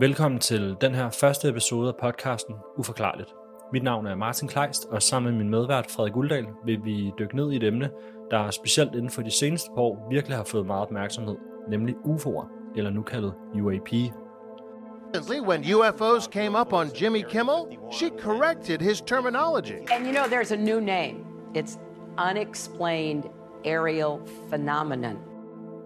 Velkommen til den her første episode af podcasten Uforklarligt. Mit navn er Martin Kleist, og sammen med min medvært Frederik Uldal vil vi dykke ned i et emne, der specielt inden for de seneste par år virkelig har fået meget opmærksomhed, nemlig UFO'er, eller nu kaldet UAP. Recently, when UFOs came up on Jimmy Kimmel, she corrected his terminology. And you know, there's a new name. It's unexplained aerial phenomenon.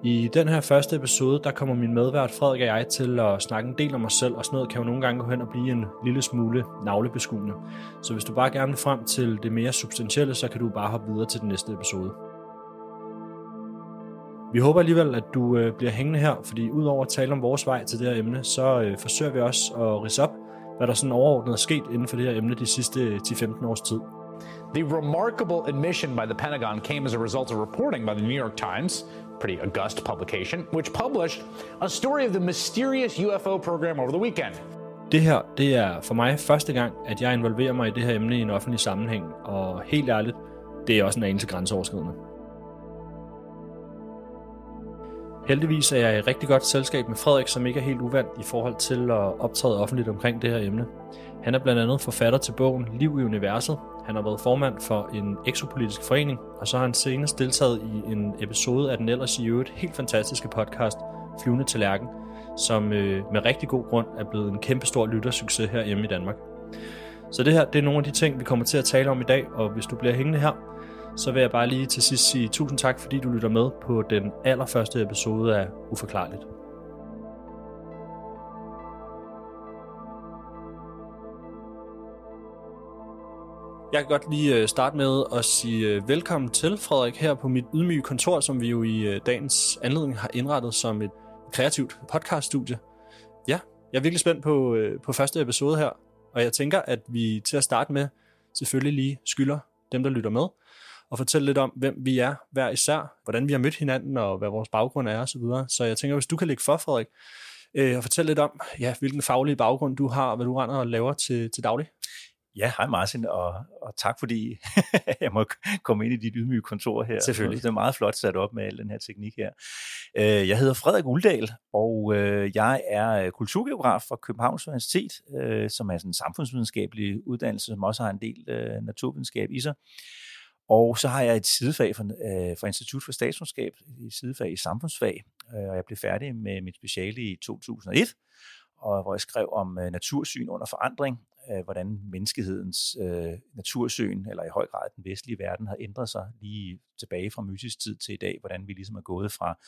I den her første episode, der kommer min medvært Frederik og jeg til at snakke en del om os selv, og sådan noget kan jo nogle gange gå hen og blive en lille smule navlebeskuende. Så hvis du bare gerne vil frem til det mere substantielle, så kan du bare hoppe videre til den næste episode. Vi håber alligevel, at du øh, bliver hængende her, fordi udover at tale om vores vej til det her emne, så øh, forsøger vi også at rise op, hvad der sådan overordnet er sket inden for det her emne de sidste øh, 10-15 års tid. The remarkable admission by the Pentagon came as a result of reporting by the New York Times, pretty august publication, which published a story of the mysterious UFO program over the weekend. Det her, det er for mig første gang, at jeg involverer mig i det her emne i en offentlig sammenhæng, og helt ærligt, det er også en anelse grænseoverskridende. Heldigvis er jeg i rigtig godt selskab med Frederik, som ikke er helt uvandt i forhold til at optræde offentligt omkring det her emne. Han er blandt andet forfatter til bogen Liv i Universet. Han har været formand for en eksopolitisk forening, og så har han senest deltaget i en episode af den ellers i øvrigt helt fantastiske podcast Flyvende til Lærken, som øh, med rigtig god grund er blevet en kæmpe stor lyttersucces her hjemme i Danmark. Så det her, det er nogle af de ting, vi kommer til at tale om i dag, og hvis du bliver hængende her, så vil jeg bare lige til sidst sige tusind tak, fordi du lytter med på den allerførste episode af Uforklarligt. Jeg kan godt lige øh, starte med at sige øh, velkommen til, Frederik, her på mit ydmyge kontor, som vi jo i øh, dagens anledning har indrettet som et kreativt podcaststudie. Ja, jeg er virkelig spændt på, på første episode her, og jeg tænker, at vi til at starte med selvfølgelig lige skylder dem, der lytter med, og fortælle lidt om, hvem vi er hver især, hvordan vi har mødt hinanden, og hvad vores baggrund er osv. Så, så jeg tænker, hvis du kan lægge for, Frederik, øh, og fortælle lidt om, ja, hvilken faglig baggrund du har, og hvad du render og laver til, til daglig. Ja, hej Martin, og, og tak fordi jeg må komme ind i dit ydmyge kontor her. Selvfølgelig. Det er meget flot sat op med al den her teknik her. Øh, jeg hedder Frederik Uldal, og øh, jeg er kulturgeograf fra Københavns Universitet, øh, som er sådan en samfundsvidenskabelig uddannelse, som også har en del naturvidenskab i sig. Og så har jeg et sidefag fra, øh, fra Institut for Statskundskab, et sidefag i samfundsfag, øh, og jeg blev færdig med mit speciale i 2001, og hvor jeg skrev om øh, natursyn under forandring, øh, hvordan menneskehedens øh, natursyn, eller i høj grad den vestlige verden, har ændret sig lige tilbage fra mytisk tid til i dag, hvordan vi ligesom er gået fra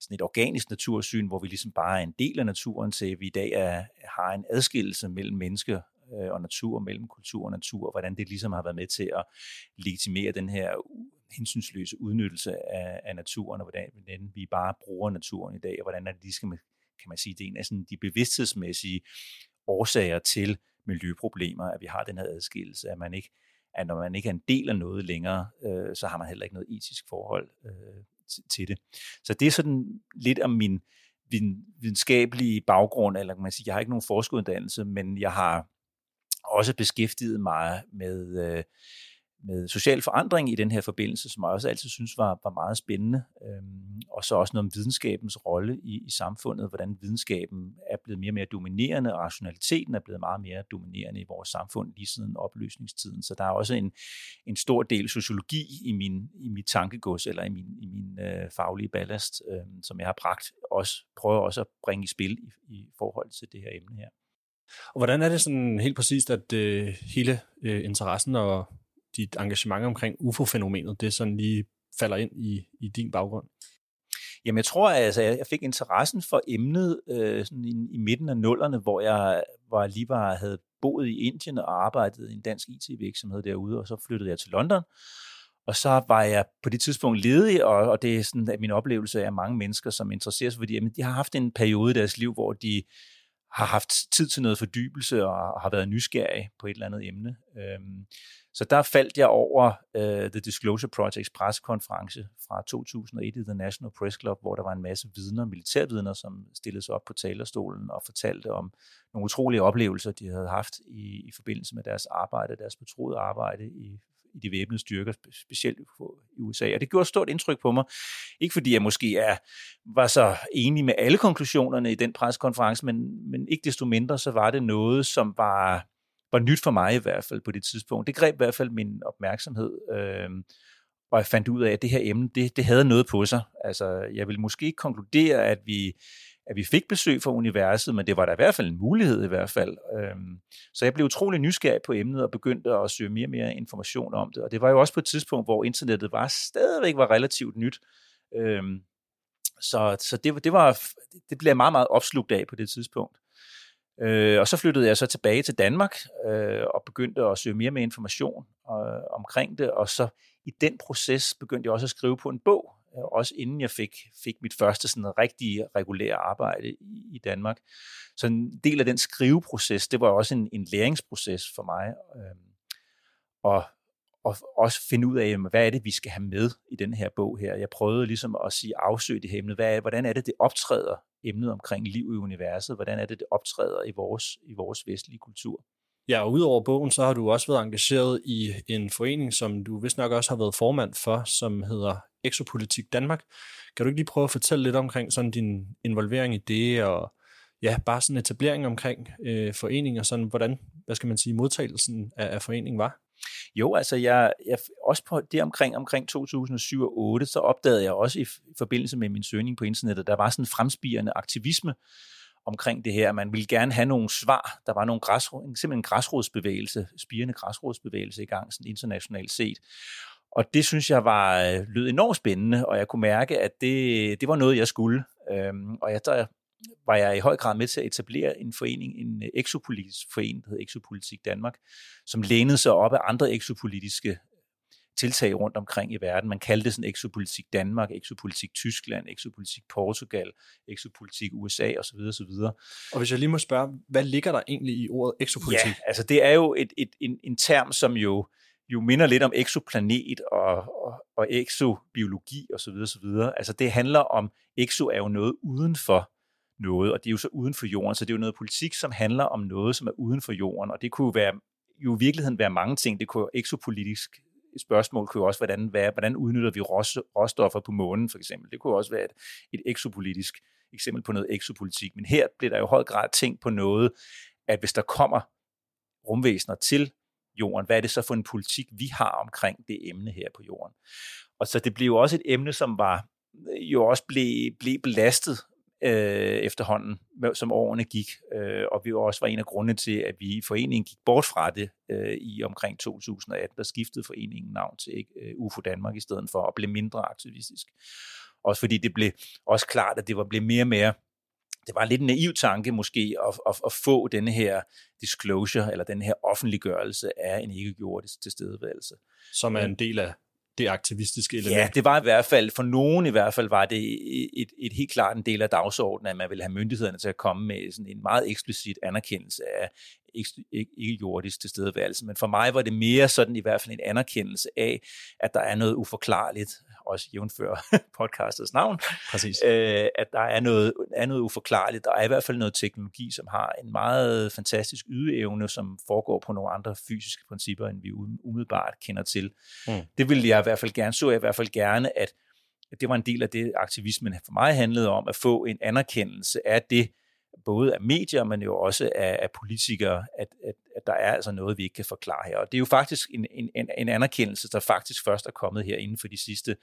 sådan et organisk natursyn, hvor vi ligesom bare er en del af naturen, til vi i dag er, har en adskillelse mellem mennesker Øh, og natur, mellem kultur og natur, og hvordan det ligesom har været med til at legitimere den her hensynsløse udnyttelse af, af naturen, og hvordan, hvordan vi bare bruger naturen i dag, og hvordan er det, skal kan man sige, det er en af sådan de bevidsthedsmæssige årsager til miljøproblemer, at vi har den her adskillelse, at man ikke at når man ikke er en del af noget længere, øh, så har man heller ikke noget etisk forhold øh, til det. Så det er sådan lidt om min, min videnskabelige baggrund, eller kan man sige, jeg har ikke nogen forskeruddannelse, men jeg har også beskæftiget mig med, øh, med social forandring i den her forbindelse, som jeg også altid synes var, var meget spændende. Øhm, og så også noget om videnskabens rolle i, i samfundet, hvordan videnskaben er blevet mere og mere dominerende, og rationaliteten er blevet meget mere dominerende i vores samfund lige siden opløsningstiden. Så der er også en, en stor del sociologi i, min, i mit tankegods, eller i min, i min øh, faglige ballast, øh, som jeg har bragt, også, prøver også at bringe i spil i, i forhold til det her emne her. Og hvordan er det sådan helt præcist, at øh, hele øh, interessen og dit engagement omkring UFO-fænomenet, det sådan lige falder ind i, i din baggrund? Jamen jeg tror, at altså, jeg fik interessen for emnet øh, sådan i, i midten af nullerne, hvor jeg, hvor jeg lige var, havde boet i Indien og arbejdet i en dansk IT-virksomhed derude, og så flyttede jeg til London. Og så var jeg på det tidspunkt ledig, og, og det er sådan, at min oplevelse af mange mennesker, som interesserer sig for det, jamen, de har haft en periode i deres liv, hvor de har haft tid til noget fordybelse og har været nysgerrig på et eller andet emne. Øhm, så der faldt jeg over øh, The Disclosure Projects pressekonference fra 2001 i The National Press Club, hvor der var en masse vidner, militærvidner, som stillede sig op på talerstolen og fortalte om nogle utrolige oplevelser, de havde haft i, i forbindelse med deres arbejde, deres betroede arbejde i i de væbnede styrker, specielt i USA. Og det gjorde et stort indtryk på mig. Ikke fordi jeg måske er, var så enig med alle konklusionerne i den pressekonference, men, men ikke desto mindre, så var det noget, som var, var nyt for mig i hvert fald på det tidspunkt. Det greb i hvert fald min opmærksomhed. Øh, og jeg fandt ud af, at det her emne, det, det havde noget på sig. Altså, jeg vil måske ikke konkludere, at vi at vi fik besøg fra universet, men det var da i hvert fald en mulighed i hvert fald. Øhm, så jeg blev utrolig nysgerrig på emnet og begyndte at søge mere og mere information om det. Og det var jo også på et tidspunkt, hvor internettet var stadigvæk var relativt nyt. Øhm, så så det, det, var, det blev jeg meget, meget opslugt af på det tidspunkt. Øh, og så flyttede jeg så tilbage til Danmark øh, og begyndte at søge mere med information øh, omkring det, og så i den proces begyndte jeg også at skrive på en bog, Øh, også inden jeg fik, fik mit første sådan rigtige regulære arbejde i, i Danmark. Så en del af den skriveproces, det var også en, en læringsproces for mig. Øh, og, og også finde ud af, hvad er det, vi skal have med i den her bog her. Jeg prøvede ligesom at sige, afsøge det her emne. Hvad er, hvordan er det, det optræder emnet omkring liv i universet? Hvordan er det, det optræder i vores, i vores vestlige kultur? Ja, og udover bogen, så har du også været engageret i en forening, som du vist nok også har været formand for, som hedder Exopolitik Danmark. Kan du ikke lige prøve at fortælle lidt omkring sådan din involvering i det, og ja, bare sådan etablering omkring øh, foreningen, og sådan hvordan, hvad skal man sige, modtagelsen af, af foreningen var? Jo, altså jeg, jeg også på det omkring, omkring 2007 og 2008, så opdagede jeg også i, i forbindelse med min søgning på internettet, der var sådan en fremspirende aktivisme omkring det her. Man ville gerne have nogle svar. Der var nogle græsrod, simpelthen en græsrodsbevægelse, spirende græsrodsbevægelse i gang, sådan internationalt set. Og det synes jeg var øh, lød enormt spændende, og jeg kunne mærke, at det, det var noget, jeg skulle. Øhm, og jeg, der var jeg i høj grad med til at etablere en forening, en exopolitisk forening, der hedder Exopolitik Danmark, som lænede sig op af andre exopolitiske tiltag rundt omkring i verden. Man kaldte det sådan exopolitik Danmark, exopolitik Tyskland, exopolitik Portugal, exopolitik USA osv. osv. Og hvis jeg lige må spørge, hvad ligger der egentlig i ordet exopolitik? Ja, altså det er jo et, et, en, en term, som jo jo minder lidt om exoplanet og, og, og exobiologi osv. videre. Altså det handler om, exo er jo noget uden for noget, og det er jo så uden for jorden, så det er jo noget politik, som handler om noget, som er uden for jorden, og det kunne være, jo i virkeligheden være mange ting. Det kunne jo exopolitisk spørgsmål kunne jo også hvordan, være, hvordan udnytter vi råstoffer på månen, for eksempel. Det kunne også være et, et exopolitisk eksempel på noget exopolitik. Men her bliver der jo i høj grad tænkt på noget, at hvis der kommer rumvæsener til jorden, hvad er det så for en politik, vi har omkring det emne her på jorden? Og så det blev jo også et emne, som var øh, jo også blev, blev belastet øh, efterhånden, som årene gik, øh, og vi også var en af grundene til, at vi i foreningen gik bort fra det øh, i omkring 2018, der skiftede foreningen navn til øh, UFO Danmark i stedet for, og blev mindre aktivistisk. Også fordi det blev også klart, at det var blevet mere og mere det var lidt en naiv tanke måske at, at, at få denne her disclosure, eller den her offentliggørelse af en ikke-gjort tilstedeværelse. Som er en del af det aktivistiske element. Ja, det var i hvert fald, for nogen i hvert fald, var det et, et, et helt klart en del af dagsordenen, at man ville have myndighederne til at komme med sådan en meget eksplicit anerkendelse af ikke-jordisk tilstedeværelse. Men for mig var det mere sådan i hvert fald en anerkendelse af, at der er noget uforklarligt også jævnfør podcastets navn, Præcis. øh, at der er noget, er noget uforklarligt. Der er i hvert fald noget teknologi, som har en meget fantastisk ydeevne, som foregår på nogle andre fysiske principper, end vi umiddelbart kender til. Mm. Det ville jeg i hvert fald gerne, så jeg i hvert fald gerne, at det var en del af det, aktivismen for mig handlede om, at få en anerkendelse af det, både af medier, men jo også af, af politikere, at, at, at der er altså noget, vi ikke kan forklare her. Og det er jo faktisk en, en, en anerkendelse, der faktisk først er kommet her inden for de sidste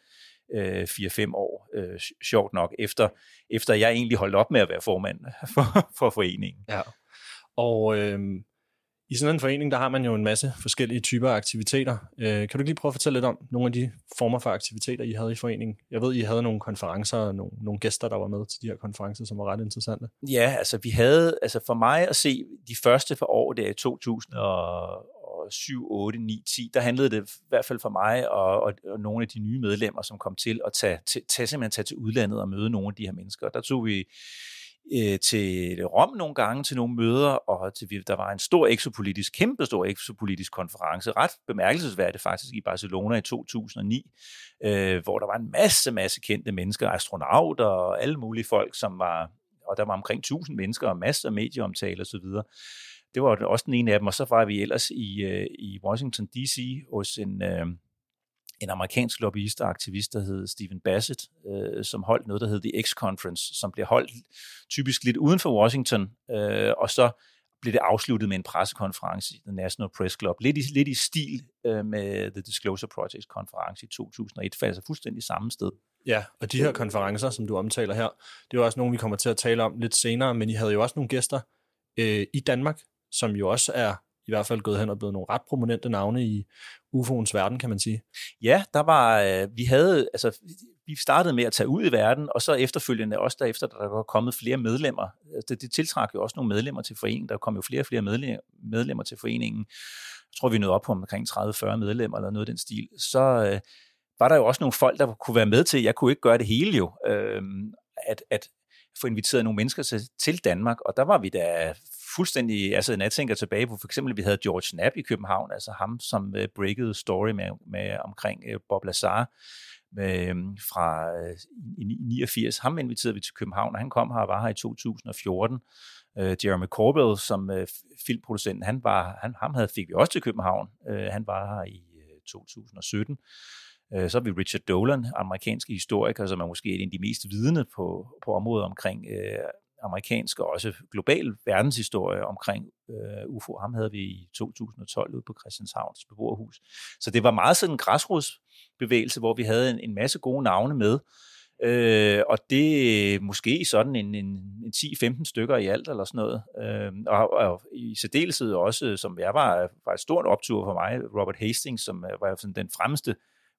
øh, 4-5 år, øh, sjovt nok, efter, efter jeg egentlig holdt op med at være formand for, for foreningen. Ja, og øh, i sådan en forening, der har man jo en masse forskellige typer af aktiviteter. Øh, kan du lige prøve at fortælle lidt om nogle af de former for aktiviteter, I havde i foreningen? Jeg ved, I havde nogle konferencer og nogle, nogle gæster, der var med til de her konferencer, som var ret interessante. Ja, altså vi havde, altså for mig at se de første for år der i 2007, 8, 9, 10, der handlede det i hvert fald for mig og, og, og nogle af de nye medlemmer, som kom til at tage, tage, tage, simpelthen tage til udlandet og møde nogle af de her mennesker. Der tog vi øh, til Rom nogle gange til nogle møder, og til, der var en stor exopolitisk, kæmpe stor exopolitisk konference, ret bemærkelsesværdigt faktisk i Barcelona i 2009, øh, hvor der var en masse, masse kendte mennesker, astronauter og alle mulige folk, som var, og der var omkring 1000 mennesker og masser af medieomtale osv., det var også den ene af dem, og så var vi ellers i, øh, i Washington D.C. hos en, øh, en amerikansk lobbyist og aktivist, der hed Stephen Bassett, øh, som holdt noget, der hed The X-Conference, som blev holdt typisk lidt uden for Washington, øh, og så blev det afsluttet med en pressekonference i The National Press Club. Lidt i, lidt i stil øh, med The Disclosure Projects konference i 2001, for altså fuldstændig samme sted. Ja, og de her konferencer, som du omtaler her, det er også nogle, vi kommer til at tale om lidt senere, men I havde jo også nogle gæster øh, i Danmark, som jo også er i hvert fald gået hen og blevet nogle ret prominente navne i UFO'ens verden, kan man sige. Ja, der var, øh, vi havde, altså, vi startede med at tage ud i verden, og så efterfølgende også derefter, der var kommet flere medlemmer. Øh, det, det tiltrak jo også nogle medlemmer til foreningen. Der kom jo flere og flere medlemmer til foreningen. Jeg tror, vi nåede op på omkring 30-40 medlemmer eller noget af den stil. Så øh, var der jo også nogle folk, der kunne være med til, jeg kunne ikke gøre det hele jo, øh, at, at få inviteret nogle mennesker til, til Danmark, og der var vi da fuldstændig, altså når jeg tænker tilbage på, for eksempel vi havde George Knapp i København, altså ham, som uh, breakede story med, med omkring uh, Bob Lazar med, fra uh, i 89. Ham inviterede vi til København, og han kom her og var her i 2014. Uh, Jeremy Corbell, som uh, filmproducent, han var, han, ham havde, fik vi også til København. Uh, han var her i uh, 2017. Så har vi Richard Dolan, amerikansk historiker, som er måske en af de mest vidende på, på området omkring øh, amerikansk og også global verdenshistorie omkring øh, UFO. Ham havde vi i 2012 ude på Christianshavns beboerhus. Så det var meget sådan en græsrodsbevægelse, hvor vi havde en, en masse gode navne med. Øh, og det måske sådan en, en, en 10-15 stykker i alt, eller sådan noget. Øh, og, og i særdeleshed også, som jeg var, var et stort optur for mig, Robert Hastings, som øh, var sådan den fremmeste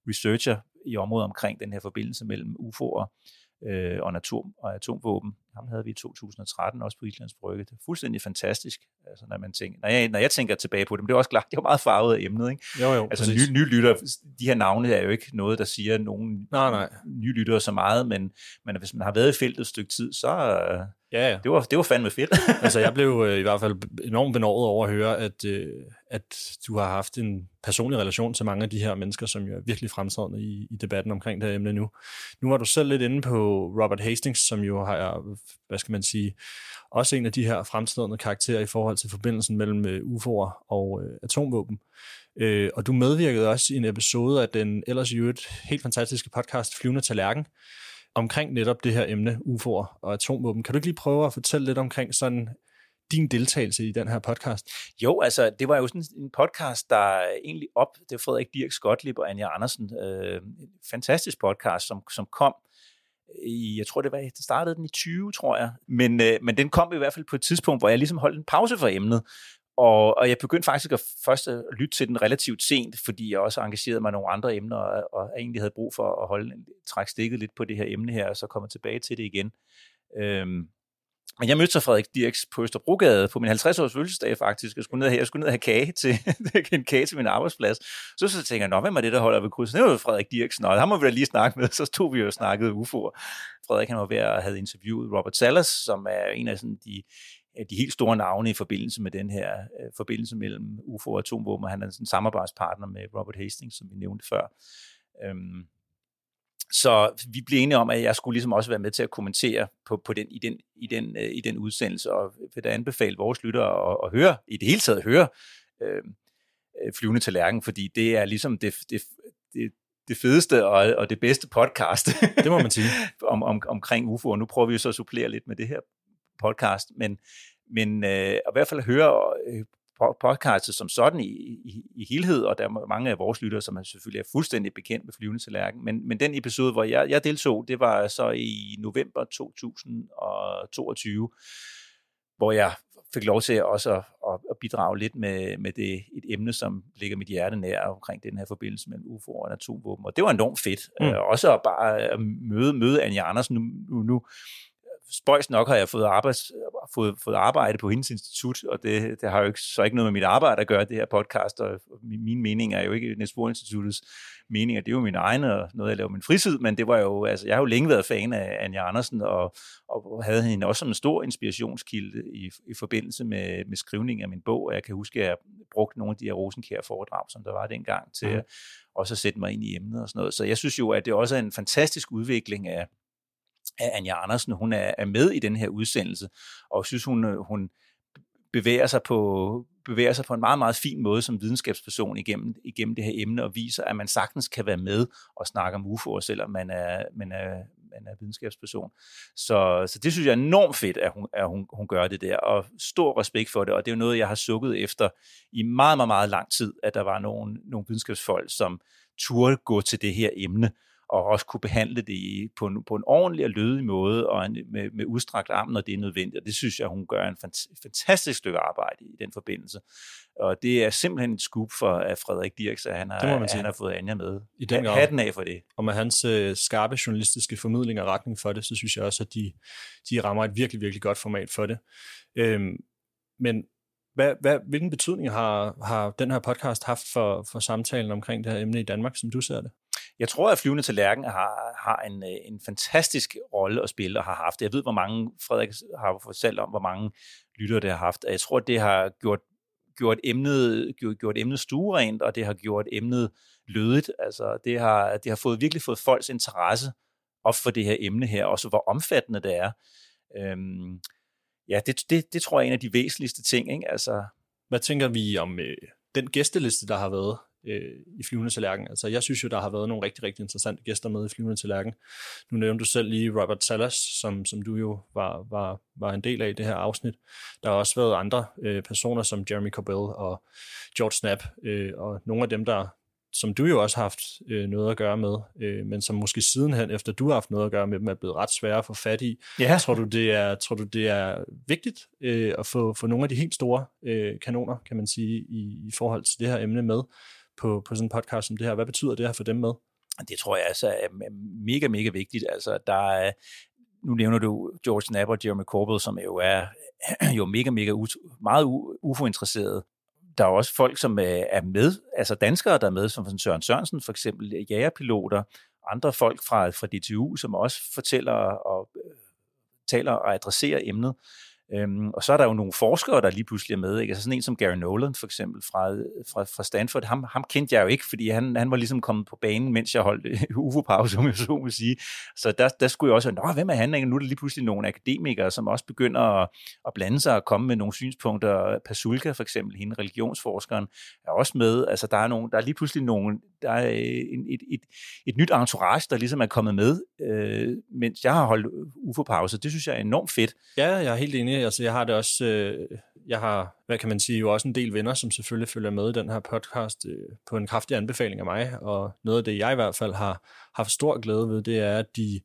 researcher i området omkring den her forbindelse mellem UFO'er øh, og, atom, og atomvåben. Ham havde vi i 2013 også på Islands Brygge. Det er fuldstændig fantastisk, altså, når, man tænker, når, jeg, når jeg tænker tilbage på det. Men det er også klart, det var meget farvet af emnet. Ikke? Jo, jo, altså nye, nye lytter, de her navne er jo ikke noget, der siger nogen nej, nej. nye lyttere så meget, men, men hvis man har været i feltet et stykke tid, så, Ja, ja. Det var, det var fandme fedt. altså, jeg blev øh, i hvert fald enormt benåret over at høre, at, øh, at du har haft en personlig relation til mange af de her mennesker, som jo er virkelig fremtrædende i, i debatten omkring det her emne nu. Nu var du selv lidt inde på Robert Hastings, som jo har, hvad skal man sige, også en af de her fremtrædende karakterer i forhold til forbindelsen mellem øh, UFO'er og øh, atomvåben. Øh, og du medvirkede også i en episode af den ellers i øvrigt helt fantastiske podcast Flyvende Tallerken, omkring netop det her emne, UFO'er og atomvåben. Kan du ikke lige prøve at fortælle lidt omkring sådan din deltagelse i den her podcast? Jo, altså det var jo sådan en podcast, der egentlig op, det var Frederik Dirk Skotlip og Anja Andersen, øh, en fantastisk podcast, som, som kom i, jeg tror det var, det startede den i 20, tror jeg, men, øh, men den kom i hvert fald på et tidspunkt, hvor jeg ligesom holdt en pause for emnet, og, og jeg begyndte faktisk at først at lytte til den relativt sent, fordi jeg også engagerede mig i nogle andre emner, og, og egentlig havde brug for at holde, trække stikket lidt på det her emne her, og så komme tilbage til det igen. Øhm, men jeg mødte så Frederik Dirks på Østerbrogade på min 50-års fødselsdag faktisk. Jeg skulle ned her, jeg skulle ned og have kage til, en kage til min arbejdsplads. Så, så tænkte jeg, nå, hvem er det, der holder ved krydsen? Det var Frederik Dirks. Nå, ham må vi da lige snakke med. Så stod vi jo og snakkede UFO'er. Frederik han var ved at have interviewet Robert Salas, som er en af sådan de de helt store navne i forbindelse med den her øh, forbindelse mellem UFO og atomvåben, og han er en samarbejdspartner med Robert Hastings, som vi nævnte før. Øhm, så vi blev enige om, at jeg skulle ligesom også være med til at kommentere på, på den, i, den, i, den, øh, i den udsendelse, og vil da anbefale vores lyttere at, at høre, i det hele taget høre, øh, Flyvende til Lærken, fordi det er ligesom det, det, det, det fedeste og, og det bedste podcast. Det må man sige. om, om, omkring UFO, og nu prøver vi så at supplere lidt med det her podcast, men, men øh, i hvert fald høre øh, podcastet som sådan i, i, i helhed, og der er mange af vores lyttere, som er selvfølgelig er fuldstændig bekendt med flyvende tallerken, men, men den episode, hvor jeg, jeg deltog, det var så i november 2022, hvor jeg fik lov til også at, at bidrage lidt med, med det, et emne, som ligger mit hjerte nær omkring den her forbindelse mellem UFO og atomvåben. Og det var enormt fedt. Mm. Uh, også at bare at møde, møde Anja Andersen nu, nu, nu spøjs nok har jeg fået, arbejds, fået, fået arbejde på hendes institut, og det, det har jo ikke, så ikke noget med mit arbejde at gøre, det her podcast, og min mening er jo ikke Niels Bohr Instituttets mening, det er jo min egen, og noget jeg laver min fritid, men det var jo, altså jeg har jo længe været fan af Anja Andersen, og, og havde hende også som en stor inspirationskilde i, i forbindelse med, med skrivning af min bog, og jeg kan huske, at jeg brugte nogle af de her Rosenkær foredrag, som der var dengang, til mm. også at sætte mig ind i emnet og sådan noget. Så jeg synes jo, at det også er en fantastisk udvikling af, at Anja Andersen, hun er, er med i den her udsendelse, og synes, hun, øh, hun bevæger sig på bevæger sig på en meget, meget fin måde som videnskabsperson igennem, igennem det her emne, og viser, at man sagtens kan være med og snakke om UFO'er, selvom man er, man er, man er videnskabsperson. Så, så det synes jeg er enormt fedt, at, hun, at hun, hun gør det der, og stor respekt for det, og det er jo noget, jeg har sukket efter i meget, meget, meget lang tid, at der var nogle, nogle videnskabsfolk, som turde gå til det her emne, og også kunne behandle det på, en, på en ordentlig og lødig måde, og en, med, med udstrakt arm, når det er nødvendigt. Og det synes jeg, hun gør en fantastisk stykke arbejde i den forbindelse. Og det er simpelthen et scoop for at Frederik Dirks, at han har, at han har fået Anja med. I den grad. Hatten af for det. Og med hans øh, skarpe journalistiske formidling og retning for det, så synes jeg også, at de, de rammer et virkelig, virkelig godt format for det. Øhm, men hvad, hvad, hvilken betydning har, har den her podcast haft for, for samtalen omkring det her emne i Danmark, som du ser det? Jeg tror, at Flyvende til Lærken har, har en, øh, en fantastisk rolle at spille og har haft. Jeg ved, hvor mange, Frederik har fortalt om, hvor mange lyttere det har haft. Jeg tror, det har gjort, gjort, emnet, gjort, gjort emnet stuerent, og det har gjort emnet lødigt. Altså, det har, det har fået, virkelig fået folks interesse op for det her emne her, også hvor omfattende det er. Øhm, ja, det, det, det tror jeg er en af de væsentligste ting. Ikke? Altså, Hvad tænker vi om øh, den gæsteliste, der har været øh, i Flyvende Tallerken. Altså, jeg synes jo, der har været nogle rigtig, rigtig interessante gæster med i Flyvende Tallerken. Nu nævnte du selv lige Robert Salas, som, som du jo var, var, var en del af i det her afsnit. Der har også været andre øh, personer som Jeremy Corbell og George Snap, øh, og nogle af dem, der som du jo også har haft øh, noget at gøre med, øh, men som måske sidenhen, efter du har haft noget at gøre med dem, er blevet ret svære at få fat i. Ja. Tror, du, det er, tror du, det er vigtigt øh, at få, få nogle af de helt store øh, kanoner, kan man sige, i, i forhold til det her emne med? på, på sådan en podcast som det her. Hvad betyder det her for dem med? Det tror jeg altså er mega, mega vigtigt. Altså, der er, nu nævner du George Knapp og Jeremy Corbell, som jo er jo mega, mega meget UFO-interesserede. Der er også folk, som øh, er med, altså danskere, der er med, som Søren Sørensen for eksempel, jægerpiloter, andre folk fra, fra DTU, som også fortæller og øh, taler og adresserer emnet. Øhm, og så er der jo nogle forskere, der lige pludselig er med. Ikke? Altså sådan en som Gary Nolan for eksempel fra, fra, fra Stanford, ham, ham kendte jeg jo ikke, fordi han, han var ligesom kommet på banen, mens jeg holdt øh, UFO-pause, om jeg så må sige. Så der, der skulle jeg også, nå, hvem er han? Ikke? Nu er der lige pludselig nogle akademikere, som også begynder at, at blande sig og komme med nogle synspunkter. Pasulka for eksempel, hende religionsforskeren, er også med. Altså der er, nogle, der er lige pludselig nogle, der er øh, en, et, et, et nyt entourage, der ligesom er kommet med, øh, mens jeg har holdt øh, UFO-pause. Det synes jeg er enormt fedt. Ja, jeg er helt enig. Altså, jeg har det også... Øh, jeg har, hvad kan man sige, jo også en del venner, som selvfølgelig følger med i den her podcast øh, på en kraftig anbefaling af mig, og noget af det, jeg i hvert fald har haft stor glæde ved, det er, at de,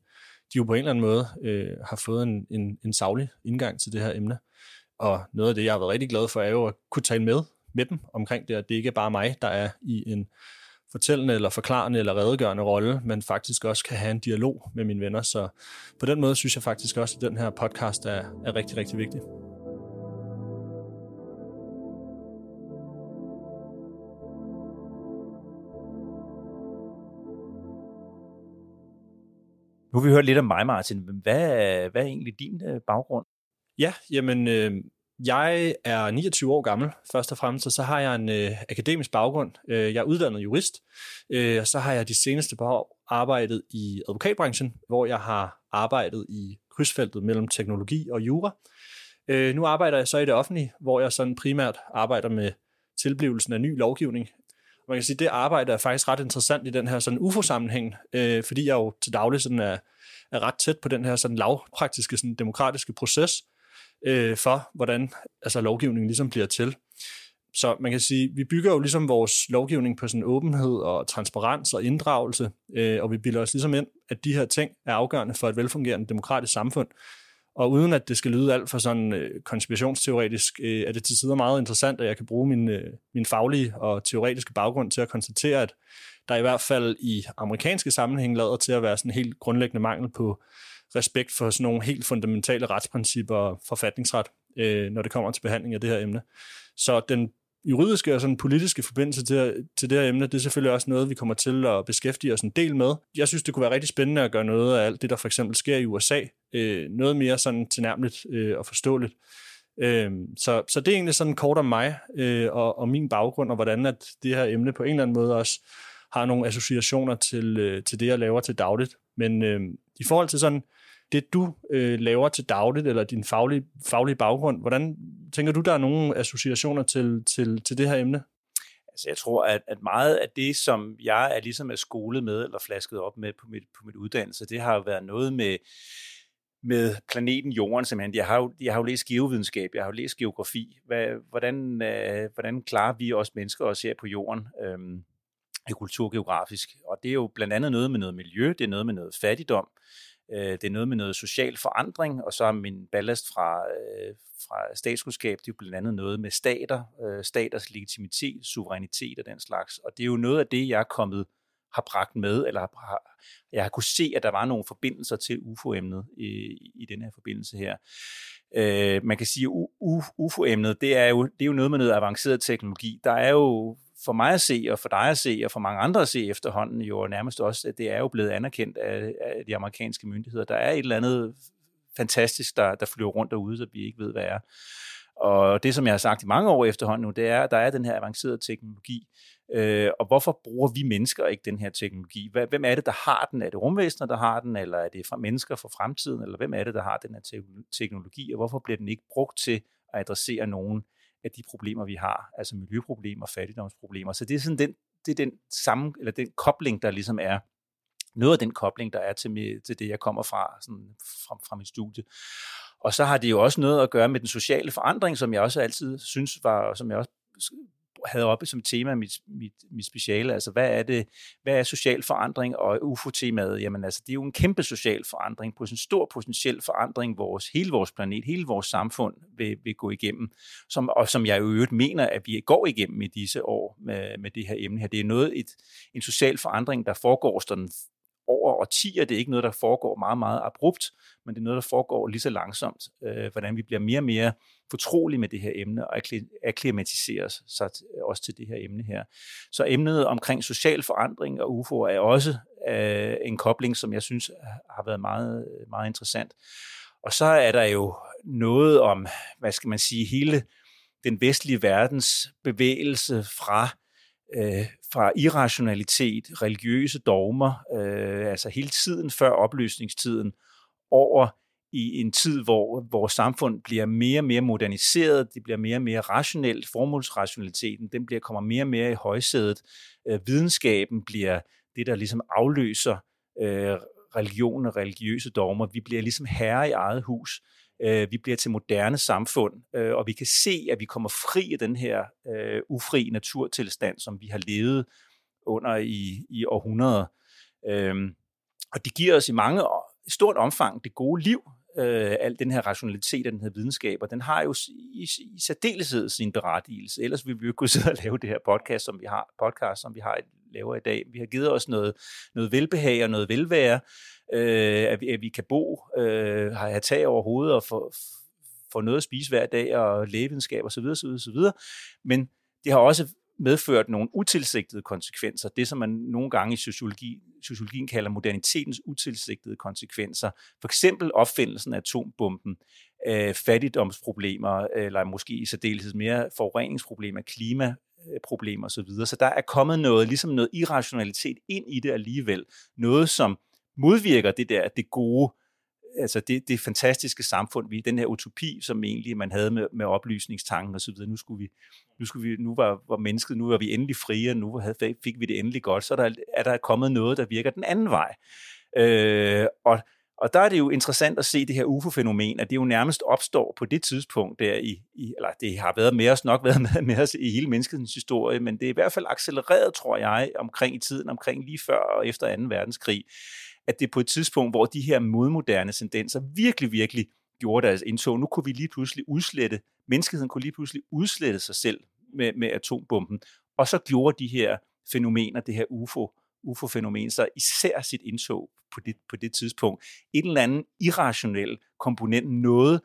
de jo på en eller anden måde øh, har fået en, en, en savlig indgang til det her emne. Og noget af det, jeg har været rigtig glad for, er jo at kunne tale med med dem omkring det, at det ikke er bare mig, der er i en fortællende eller forklarende eller redegørende rolle, men faktisk også kan have en dialog med mine venner. Så på den måde synes jeg faktisk også, at den her podcast er, er rigtig, rigtig vigtig. Nu har vi hørt lidt om mig, Martin. Hvad, hvad er egentlig din øh, baggrund? Ja, jamen, øh, jeg er 29 år gammel, først og fremmest, og så har jeg en øh, akademisk baggrund. Øh, jeg er uddannet jurist, øh, og så har jeg de seneste par år arbejdet i advokatbranchen, hvor jeg har arbejdet i krydsfeltet mellem teknologi og jura. Øh, nu arbejder jeg så i det offentlige, hvor jeg sådan primært arbejder med tilblivelsen af ny lovgivning. Man kan sige, at det arbejde er faktisk ret interessant i den her sådan UFO-sammenhæng, øh, fordi jeg jo til daglig sådan er, er ret tæt på den her sådan lavpraktiske sådan demokratiske proces øh, for, hvordan altså, lovgivningen ligesom bliver til. Så man kan sige, vi bygger jo ligesom vores lovgivning på sådan åbenhed og transparens og inddragelse, øh, og vi bilder os ligesom ind, at de her ting er afgørende for et velfungerende demokratisk samfund. Og uden at det skal lyde alt for sådan øh, konspirationsteoretisk, øh, er det til tider meget interessant, at jeg kan bruge min, øh, min faglige og teoretiske baggrund til at konstatere, at der i hvert fald i amerikanske sammenhæng lader til at være sådan en helt grundlæggende mangel på respekt for sådan nogle helt fundamentale retsprincipper og forfatningsret, øh, når det kommer til behandling af det her emne. Så den juridiske og sådan politiske forbindelse til, til det her emne, det er selvfølgelig også noget, vi kommer til at beskæftige os en del med. Jeg synes, det kunne være rigtig spændende at gøre noget af alt det, der for eksempel sker i USA, øh, noget mere sådan tilnærmeligt øh, og forståeligt. Øh, så, så det er egentlig sådan kort om mig øh, og, og min baggrund, og hvordan at det her emne på en eller anden måde også har nogle associationer til, øh, til det, jeg laver til dagligt. Men øh, i forhold til sådan det, du øh, laver til dagligt, eller din faglige, faglige baggrund, hvordan tænker du, der er nogle associationer til, til, til det her emne? Altså, jeg tror, at, at meget af det, som jeg er ligesom er skolet med, eller flasket op med på mit, på mit uddannelse, det har jo været noget med, med planeten Jorden simpelthen. Jeg har jo, jeg har jo læst geovidenskab, jeg har jo læst geografi. Hvad, hvordan, øh, hvordan klarer vi os mennesker os her på Jorden? Øhm, kulturgeografisk. Og det er jo blandt andet noget med noget miljø, det er noget med noget fattigdom, Øh, det er noget med noget social forandring, og så er min ballast fra, øh, fra statskundskab, det er jo blandt andet noget med stater, øh, staters legitimitet, suverænitet og den slags. Og det er jo noget af det, jeg er kommet har bragt med, eller har, jeg har kunne se, at der var nogle forbindelser til UFO-emnet i, i den her forbindelse her. Øh, man kan sige, at UFO-emnet, det er, jo, det er jo noget med noget avanceret teknologi. Der er jo for mig at se, og for dig at se, og for mange andre at se efterhånden, jo nærmest også, at det er jo blevet anerkendt af, af de amerikanske myndigheder. Der er et eller andet fantastisk, der, der flyver rundt derude, som vi ikke ved, hvad er. Og det, som jeg har sagt i mange år efterhånden nu, det er, at der er den her avancerede teknologi. Øh, og hvorfor bruger vi mennesker ikke den her teknologi? Hvem er det, der har den? Er det rumvæsener, der har den, eller er det fra mennesker for fremtiden, eller hvem er det, der har den her teknologi, og hvorfor bliver den ikke brugt til at adressere nogen af de problemer, vi har, altså miljøproblemer, fattigdomsproblemer. Så det er sådan den, det er den samme, eller den kobling, der ligesom er, noget af den kobling, der er til, til det, jeg kommer fra, sådan fra, fra mit studie. Og så har det jo også noget at gøre med den sociale forandring, som jeg også altid synes var, som jeg også havde oppe som tema mit, mit, mit speciale. Altså, hvad er det, hvad er social forandring og UFO-temaet? Jamen, altså, det er jo en kæmpe social forandring, på en stor potentiel forandring, vores, hele vores planet, hele vores samfund vil, vil gå igennem, som, og som jeg jo øvrigt mener, at vi går igennem i disse år med, med det her emne her. Det er noget, et, en social forandring, der foregår sådan over årtier. Det er ikke noget, der foregår meget, meget abrupt, men det er noget, der foregår lige så langsomt. Øh, hvordan vi bliver mere og mere fortrolige med det her emne og akklimatiserer sig også øh, til det her emne her. Så emnet omkring social forandring og UFO er også øh, en kobling, som jeg synes har været meget, meget interessant. Og så er der jo noget om, hvad skal man sige, hele den vestlige verdens bevægelse fra øh, fra irrationalitet, religiøse dogmer, øh, altså hele tiden før opløsningstiden, over i en tid, hvor vores samfund bliver mere og mere moderniseret, det bliver mere og mere rationelt, formålsrationaliteten, den bliver, kommer mere og mere i højsædet, øh, videnskaben bliver det, der ligesom afløser øh, religion og religiøse dogmer, vi bliver ligesom herre i eget hus, øh, vi bliver til moderne samfund, øh, og vi kan se, at vi kommer fri af den her øh, ufri naturtilstand, som vi har levet under i, i århundreder. Øh, og det giver os i mange i stort omfang det gode liv, øh, al den her rationalitet og den her videnskab, og den har jo i, i særdeleshed sin berettigelse. Ellers ville vi jo ikke kunne sidde og lave det her podcast, som vi har, podcast, som vi har laver i dag. Vi har givet os noget, noget velbehag og noget velvære, øh, at, vi, at vi kan bo, øh, have tag over hovedet og få, få noget at spise hver dag og lægevidenskab osv. osv., osv. Men det har også medført nogle utilsigtede konsekvenser. Det, som man nogle gange i sociologi, sociologien kalder modernitetens utilsigtede konsekvenser. For eksempel opfindelsen af atombomben, øh, fattigdomsproblemer, eller måske i særdeleshed mere forureningsproblemer, klima, Øh, problemer osv. Så, videre. så der er kommet noget, ligesom noget irrationalitet ind i det alligevel. Noget, som modvirker det der, det gode, altså det, det fantastiske samfund, vi, den her utopi, som egentlig man havde med, med oplysningstanken og så videre. Nu skulle vi, nu skulle vi, nu var, var mennesket, nu var vi endelig frie, og nu havde, fik vi det endelig godt, så der, er der kommet noget, der virker den anden vej. Øh, og, og der er det jo interessant at se det her UFO-fænomen, at det jo nærmest opstår på det tidspunkt der i, i eller det har været med os, nok været med, med os i hele menneskets historie, men det er i hvert fald accelereret, tror jeg, omkring i tiden, omkring lige før og efter 2. verdenskrig, at det er på et tidspunkt, hvor de her modmoderne tendenser virkelig, virkelig gjorde deres indtog. Nu kunne vi lige pludselig udslette, menneskeheden kunne lige pludselig udslette sig selv med, med atombomben, og så gjorde de her fænomener, det her UFO, UFO-fænomen, så især sit indtog på det, på det tidspunkt. En eller anden irrationel komponent, noget,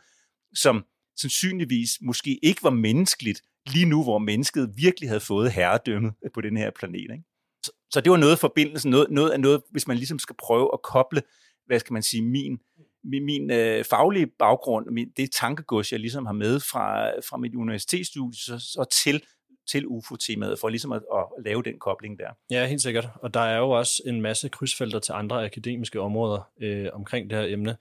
som sandsynligvis måske ikke var menneskeligt, lige nu, hvor mennesket virkelig havde fået herredømmet på den her planet. Ikke? Så, så det var noget af forbindelsen, noget, noget af noget, hvis man ligesom skal prøve at koble, hvad skal man sige, min, min, min øh, faglige baggrund, min, det tankegods, jeg ligesom har med fra, fra mit universitetsstudie, så, så til til UFO-temaet, for ligesom at, at lave den kobling der. Ja, helt sikkert. Og der er jo også en masse krydsfelter til andre akademiske områder øh, omkring det her emne.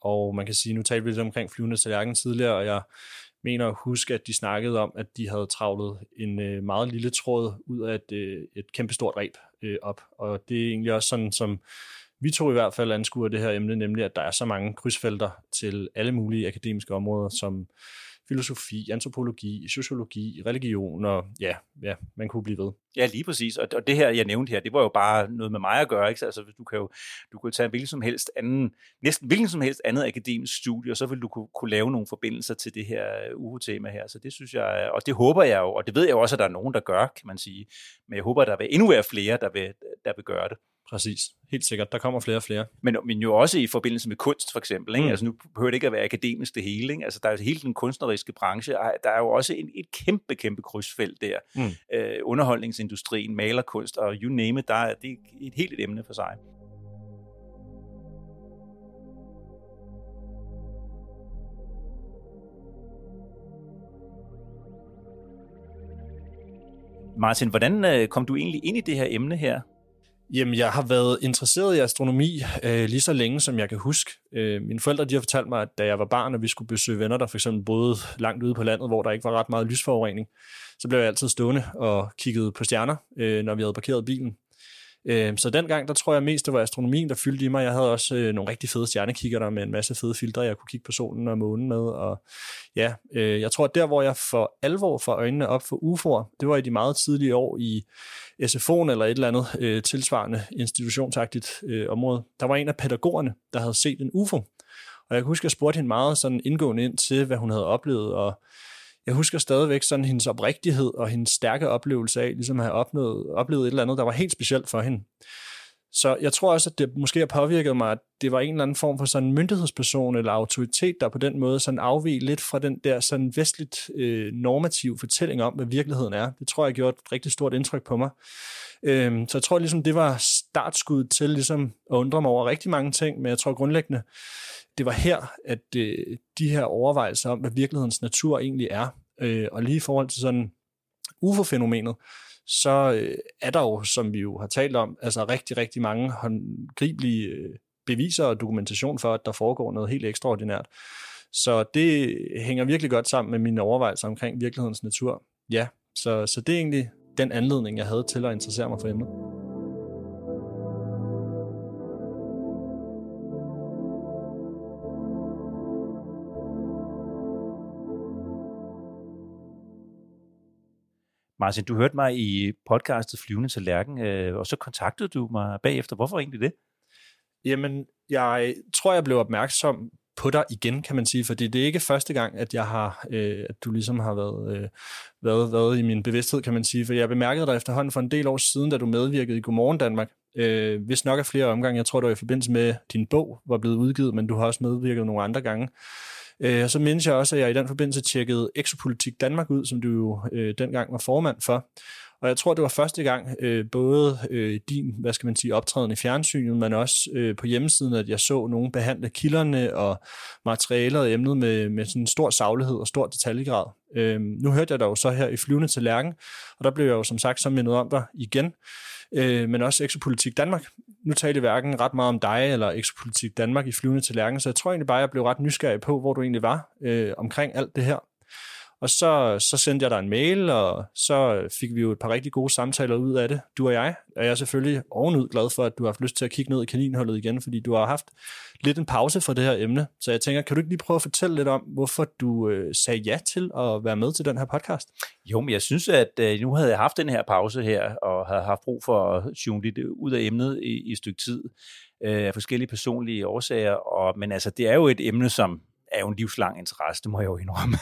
Og man kan sige, nu talte vi lidt omkring flyvende tallerken tidligere, og jeg mener at huske, at de snakkede om, at de havde travlet en øh, meget lille tråd ud af et, øh, et kæmpestort ræb øh, op. Og det er egentlig også sådan, som vi to i hvert fald anskuer det her emne, nemlig at der er så mange krydsfelter til alle mulige akademiske områder, som filosofi, antropologi, sociologi, religion, og ja, ja, man kunne blive ved. Ja, lige præcis. Og, og det her, jeg nævnte her, det var jo bare noget med mig at gøre. Ikke? Altså, du kan jo du kan tage hvilken som helst anden, næsten hvilken som helst andet akademisk studie, og så vil du kunne, kunne lave nogle forbindelser til det her øh, UH-tema her. Så det synes jeg, øh, og det håber jeg jo, og det ved jeg jo også, at der er nogen, der gør, kan man sige. Men jeg håber, at der vil endnu være flere, der vil, der vil gøre det. Præcis, helt sikkert. Der kommer flere og flere. Men, men jo også i forbindelse med kunst, for eksempel. Ikke? Mm. Altså nu behøver det ikke at være akademisk det hele. Ikke? Altså der er hele den kunstneriske branche. Der er jo også en, et kæmpe, kæmpe krydsfelt der. Mm. Øh, underholdningsindustrien, malerkunst og you name it, der er, det er et helt et emne for sig. Martin, hvordan øh, kom du egentlig ind i det her emne her? Jamen, jeg har været interesseret i astronomi øh, lige så længe, som jeg kan huske. Øh, mine forældre de har fortalt mig, at da jeg var barn, og vi skulle besøge venner, der for eksempel boede langt ude på landet, hvor der ikke var ret meget lysforurening, så blev jeg altid stående og kiggede på stjerner, øh, når vi havde parkeret bilen. Øh, så dengang, der tror jeg mest, det var astronomien, der fyldte i mig. Jeg havde også øh, nogle rigtig fede stjernekikker der med en masse fede filtre, jeg kunne kigge på solen og månen med. Og ja, øh, jeg tror, at der, hvor jeg for alvor får øjnene op for UFO'er, det var i de meget tidlige år i SFO'en eller et eller andet øh, tilsvarende institutionsagtigt øh, område. Der var en af pædagogerne, der havde set en UFO. Og jeg kan huske, at jeg spurgte hende meget sådan indgående ind til, hvad hun havde oplevet, og jeg husker stadigvæk sådan hendes oprigtighed og hendes stærke oplevelse af ligesom at have opnået, oplevet et eller andet, der var helt specielt for hende. Så jeg tror også, at det måske har påvirket mig, at det var en eller anden form for sådan en myndighedsperson eller autoritet, der på den måde sådan afvig lidt fra den der sådan vestligt øh, normative fortælling om, hvad virkeligheden er. Det tror jeg gjorde et rigtig stort indtryk på mig. Øhm, så jeg tror ligesom, det var startskud til ligesom at undre mig over rigtig mange ting, men jeg tror grundlæggende, det var her, at øh, de her overvejelser om, hvad virkelighedens natur egentlig er, øh, og lige i forhold til sådan UFO-fænomenet, så øh, er der jo, som vi jo har talt om, altså rigtig, rigtig mange håndgribelige øh, beviser og dokumentation for, at der foregår noget helt ekstraordinært. Så det hænger virkelig godt sammen med mine overvejelser omkring virkelighedens natur. Ja, så, så det er egentlig den anledning, jeg havde til at interessere mig for emnet. Martin, du hørte mig i podcastet Flyvende til Lærken, øh, og så kontaktede du mig bagefter. Hvorfor egentlig det? Jamen, jeg tror, jeg blev opmærksom på dig igen, kan man sige, fordi det er ikke første gang, at jeg har, øh, at du ligesom har været, øh, været, været i min bevidsthed, kan man sige, for jeg bemærkede dig efterhånden for en del år siden, da du medvirkede i Godmorgen Danmark, øh, hvis nok af flere omgange, jeg tror, du var i forbindelse med, din bog var blevet udgivet, men du har også medvirket nogle andre gange, Øh, og så mindes jeg også, at jeg i den forbindelse tjekkede Exopolitik Danmark ud, som du jo øh, dengang var formand for. Og jeg tror, det var første gang, øh, både øh, din, hvad skal man sige, optræden i fjernsynet, men også øh, på hjemmesiden, at jeg så nogen behandle kilderne og materialer og emnet med, med sådan en stor saglighed og stor detaljegrad. Øh, nu hørte jeg dig jo så her i Flyvende til Lærken, og der blev jeg jo som sagt så mindet om dig igen, øh, men også Exopolitik Danmark. Nu talte jeg hverken ret meget om dig eller ekspolitik Danmark i Flyvende til Lærken, så jeg tror egentlig bare, jeg blev ret nysgerrig på, hvor du egentlig var øh, omkring alt det her. Og så, så sendte jeg dig en mail, og så fik vi jo et par rigtig gode samtaler ud af det, du og jeg. Og jeg er selvfølgelig ovenud glad for, at du har haft lyst til at kigge ned i kaninhullet igen, fordi du har haft lidt en pause fra det her emne. Så jeg tænker, kan du ikke lige prøve at fortælle lidt om, hvorfor du øh, sagde ja til at være med til den her podcast? Jo, men jeg synes, at øh, nu havde jeg haft den her pause her, og havde haft brug for at tune lidt ud af emnet i, i et stykke tid øh, af forskellige personlige årsager. Og, men altså, det er jo et emne, som er jo en livslang interesse, det må jeg jo indrømme.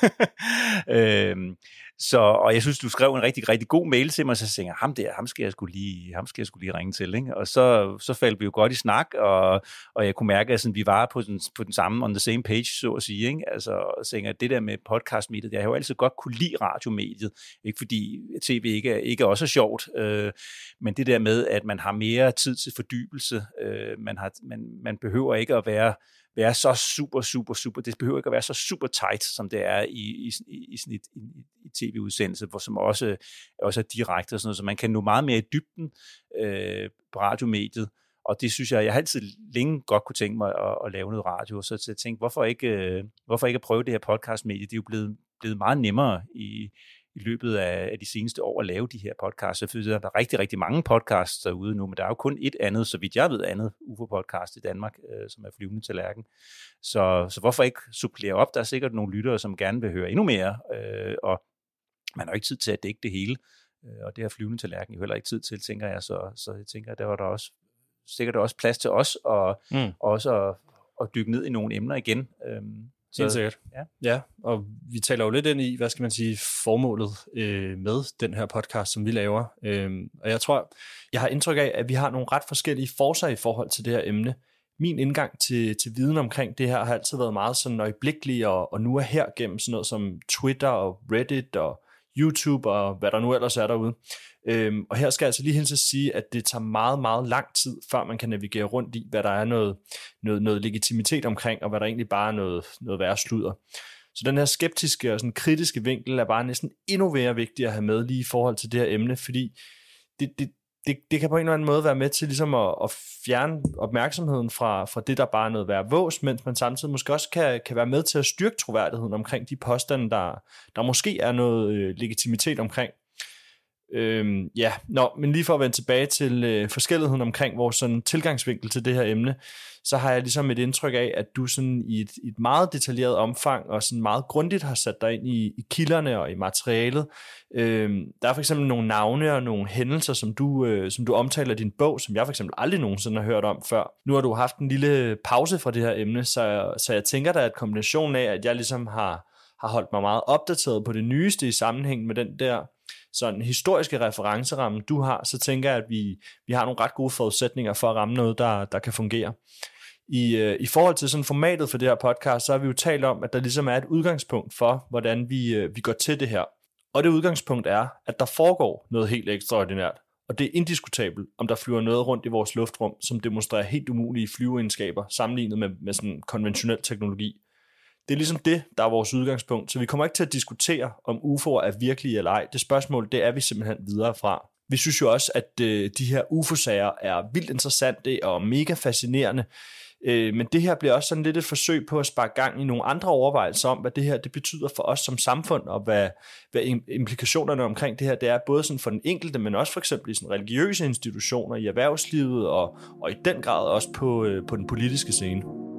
øhm, så, og jeg synes, du skrev en rigtig, rigtig god mail til mig, så tænkte jeg, ham der, ham skal jeg skulle lige, ham skal jeg skulle lige ringe til. Ikke? Og så, så faldt vi jo godt i snak, og, og jeg kunne mærke, at sådan, vi var på den, på den samme, on the same page, så at sige. Ikke? Altså, og tænkte, at det der med podcastmediet, jeg har jo altid godt kunne lide radiomediet, ikke fordi tv ikke ikke også er sjovt, øh, men det der med, at man har mere tid til fordybelse, øh, man, har, man, man behøver ikke at være være så super, super, super, det behøver ikke at være så super tight, som det er i, i, i, i sådan et, i, i tv-udsendelse, hvor som også, også er direkte og sådan noget, så man kan nå meget mere i dybden øh, på radiomediet, og det synes jeg, jeg har altid længe godt kunne tænke mig at, at lave noget radio, så jeg tænkte, hvorfor ikke, øh, hvorfor ikke at prøve det her podcast-medie? Det er jo blevet, blevet meget nemmere i, i løbet af, af de seneste år at lave de her podcasts. Selvfølgelig er der rigtig, rigtig mange podcasts derude nu, men der er jo kun et andet, så vidt jeg ved, andet UFO-podcast i Danmark, øh, som er flyvende til. Så, så hvorfor ikke supplere op? Der er sikkert nogle lyttere, som gerne vil høre endnu mere, øh, og man har jo ikke tid til at dække det hele, øh, og det har flyvende til lærken jo heller ikke tid til, tænker jeg, så, så jeg tænker, der var der også sikkert også plads til os, og mm. også at, at dykke ned i nogle emner igen. Øhm, så, Helt sikkert. Ja. ja, og vi taler jo lidt ind i, hvad skal man sige, formålet øh, med den her podcast, som vi laver. Øh, og jeg tror, jeg har indtryk af, at vi har nogle ret forskellige forser i forhold til det her emne. Min indgang til, til viden omkring det her har altid været meget sådan øjeblikkelig, og, og nu er her gennem sådan noget som Twitter og Reddit og YouTube og hvad der nu ellers er derude. Øhm, og her skal jeg altså lige hilse at sige, at det tager meget, meget lang tid, før man kan navigere rundt i, hvad der er noget, noget, noget legitimitet omkring, og hvad der egentlig bare er noget, noget værre sludder. Så den her skeptiske og sådan kritiske vinkel er bare næsten endnu mere vigtig at have med lige i forhold til det her emne, fordi det, det, det, det kan på en eller anden måde være med til ligesom at, at fjerne opmærksomheden fra, fra det, der bare er noget værd vås, mens man samtidig måske også kan, kan være med til at styrke troværdigheden omkring de påstande, der, der måske er noget øh, legitimitet omkring. Øhm, ja, nå, men lige for at vende tilbage til øh, forskelligheden omkring vores sådan, tilgangsvinkel til det her emne, så har jeg ligesom et indtryk af, at du sådan i et, et meget detaljeret omfang og sådan meget grundigt har sat dig ind i, i kilderne og i materialet. Øhm, der er for eksempel nogle navne og nogle hændelser, som du, øh, som du omtaler i din bog, som jeg for eksempel aldrig nogensinde har hørt om før. Nu har du haft en lille pause fra det her emne, så, så jeg tænker, der er et kombination af, at jeg ligesom har, har holdt mig meget opdateret på det nyeste i sammenhæng med den der sådan historiske referenceramme, du har, så tænker jeg, at vi, vi har nogle ret gode forudsætninger for at ramme noget, der, der kan fungere. I, øh, I forhold til sådan formatet for det her podcast, så har vi jo talt om, at der ligesom er et udgangspunkt for, hvordan vi, øh, vi går til det her. Og det udgangspunkt er, at der foregår noget helt ekstraordinært. Og det er indiskutabelt, om der flyver noget rundt i vores luftrum, som demonstrerer helt umulige flyveegenskaber, sammenlignet med, med sådan konventionel teknologi. Det er ligesom det, der er vores udgangspunkt. Så vi kommer ikke til at diskutere, om UFO'er er virkelige eller ej. Det spørgsmål, det er vi simpelthen videre fra. Vi synes jo også, at øh, de her UFO-sager er vildt interessante og mega fascinerende. Øh, men det her bliver også sådan lidt et forsøg på at sparke gang i nogle andre overvejelser om, hvad det her det betyder for os som samfund, og hvad, hvad implikationerne omkring det her det er, både sådan for den enkelte, men også for eksempel i sådan religiøse institutioner, i erhvervslivet, og, og i den grad også på, øh, på den politiske scene.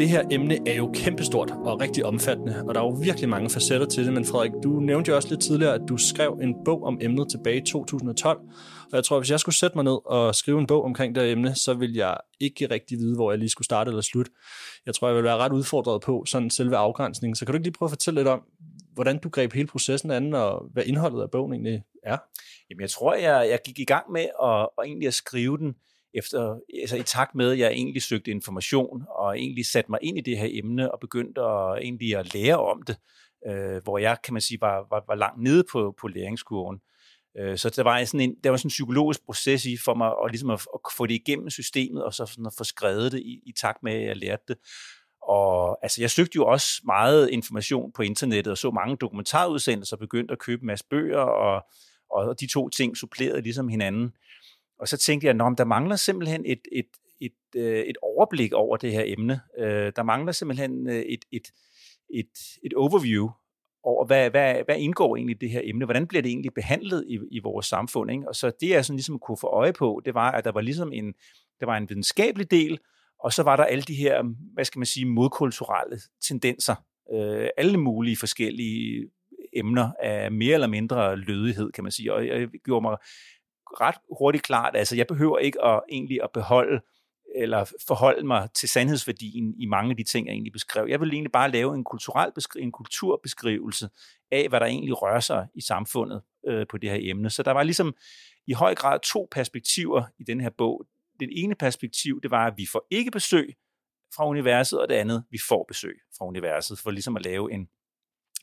Det her emne er jo kæmpestort og rigtig omfattende, og der er jo virkelig mange facetter til det. Men Frederik, du nævnte jo også lidt tidligere, at du skrev en bog om emnet tilbage i 2012. Og jeg tror, at hvis jeg skulle sætte mig ned og skrive en bog omkring det her emne, så vil jeg ikke rigtig vide, hvor jeg lige skulle starte eller slutte. Jeg tror, jeg vil være ret udfordret på sådan selve afgrænsningen. Så kan du ikke lige prøve at fortælle lidt om, hvordan du greb hele processen an, og hvad indholdet af bogen egentlig er? Jamen, jeg tror, jeg, jeg gik i gang med at, at egentlig at skrive den efter, altså i takt med, at jeg egentlig søgte information, og egentlig satte mig ind i det her emne, og begyndte at, egentlig at lære om det, øh, hvor jeg, kan man sige, var, var, var langt nede på, på læringskurven. Øh, så der var, sådan en, der var sådan en psykologisk proces i for mig, og ligesom at, at få det igennem systemet, og så sådan at få skrevet det i, i takt med, at jeg lærte det. Og altså, jeg søgte jo også meget information på internettet, og så mange dokumentarudsendelser, og begyndte at købe en masse bøger, og, og de to ting supplerede ligesom hinanden. Og så tænkte jeg, at der mangler simpelthen et, et, et, øh, et overblik over det her emne. Øh, der mangler simpelthen øh, et, et, et, et overview over, hvad, hvad, hvad indgår egentlig i det her emne? Hvordan bliver det egentlig behandlet i, i vores samfund? Ikke? Og så det, jeg sådan ligesom kunne få øje på, det var, at der var ligesom en, der var en videnskabelig del, og så var der alle de her, hvad skal man sige, modkulturelle tendenser. Øh, alle mulige forskellige emner af mere eller mindre lødighed, kan man sige. Og jeg gjorde mig ret hurtigt klart, altså jeg behøver ikke at, egentlig at beholde eller forholde mig til sandhedsværdien i mange af de ting, jeg egentlig beskrev. Jeg vil egentlig bare lave en kulturel beskri- en kulturbeskrivelse af, hvad der egentlig rører sig i samfundet øh, på det her emne. Så der var ligesom i høj grad to perspektiver i den her bog. Det ene perspektiv, det var, at vi får ikke besøg fra universet, og det andet, vi får besøg fra universet, for ligesom at lave en,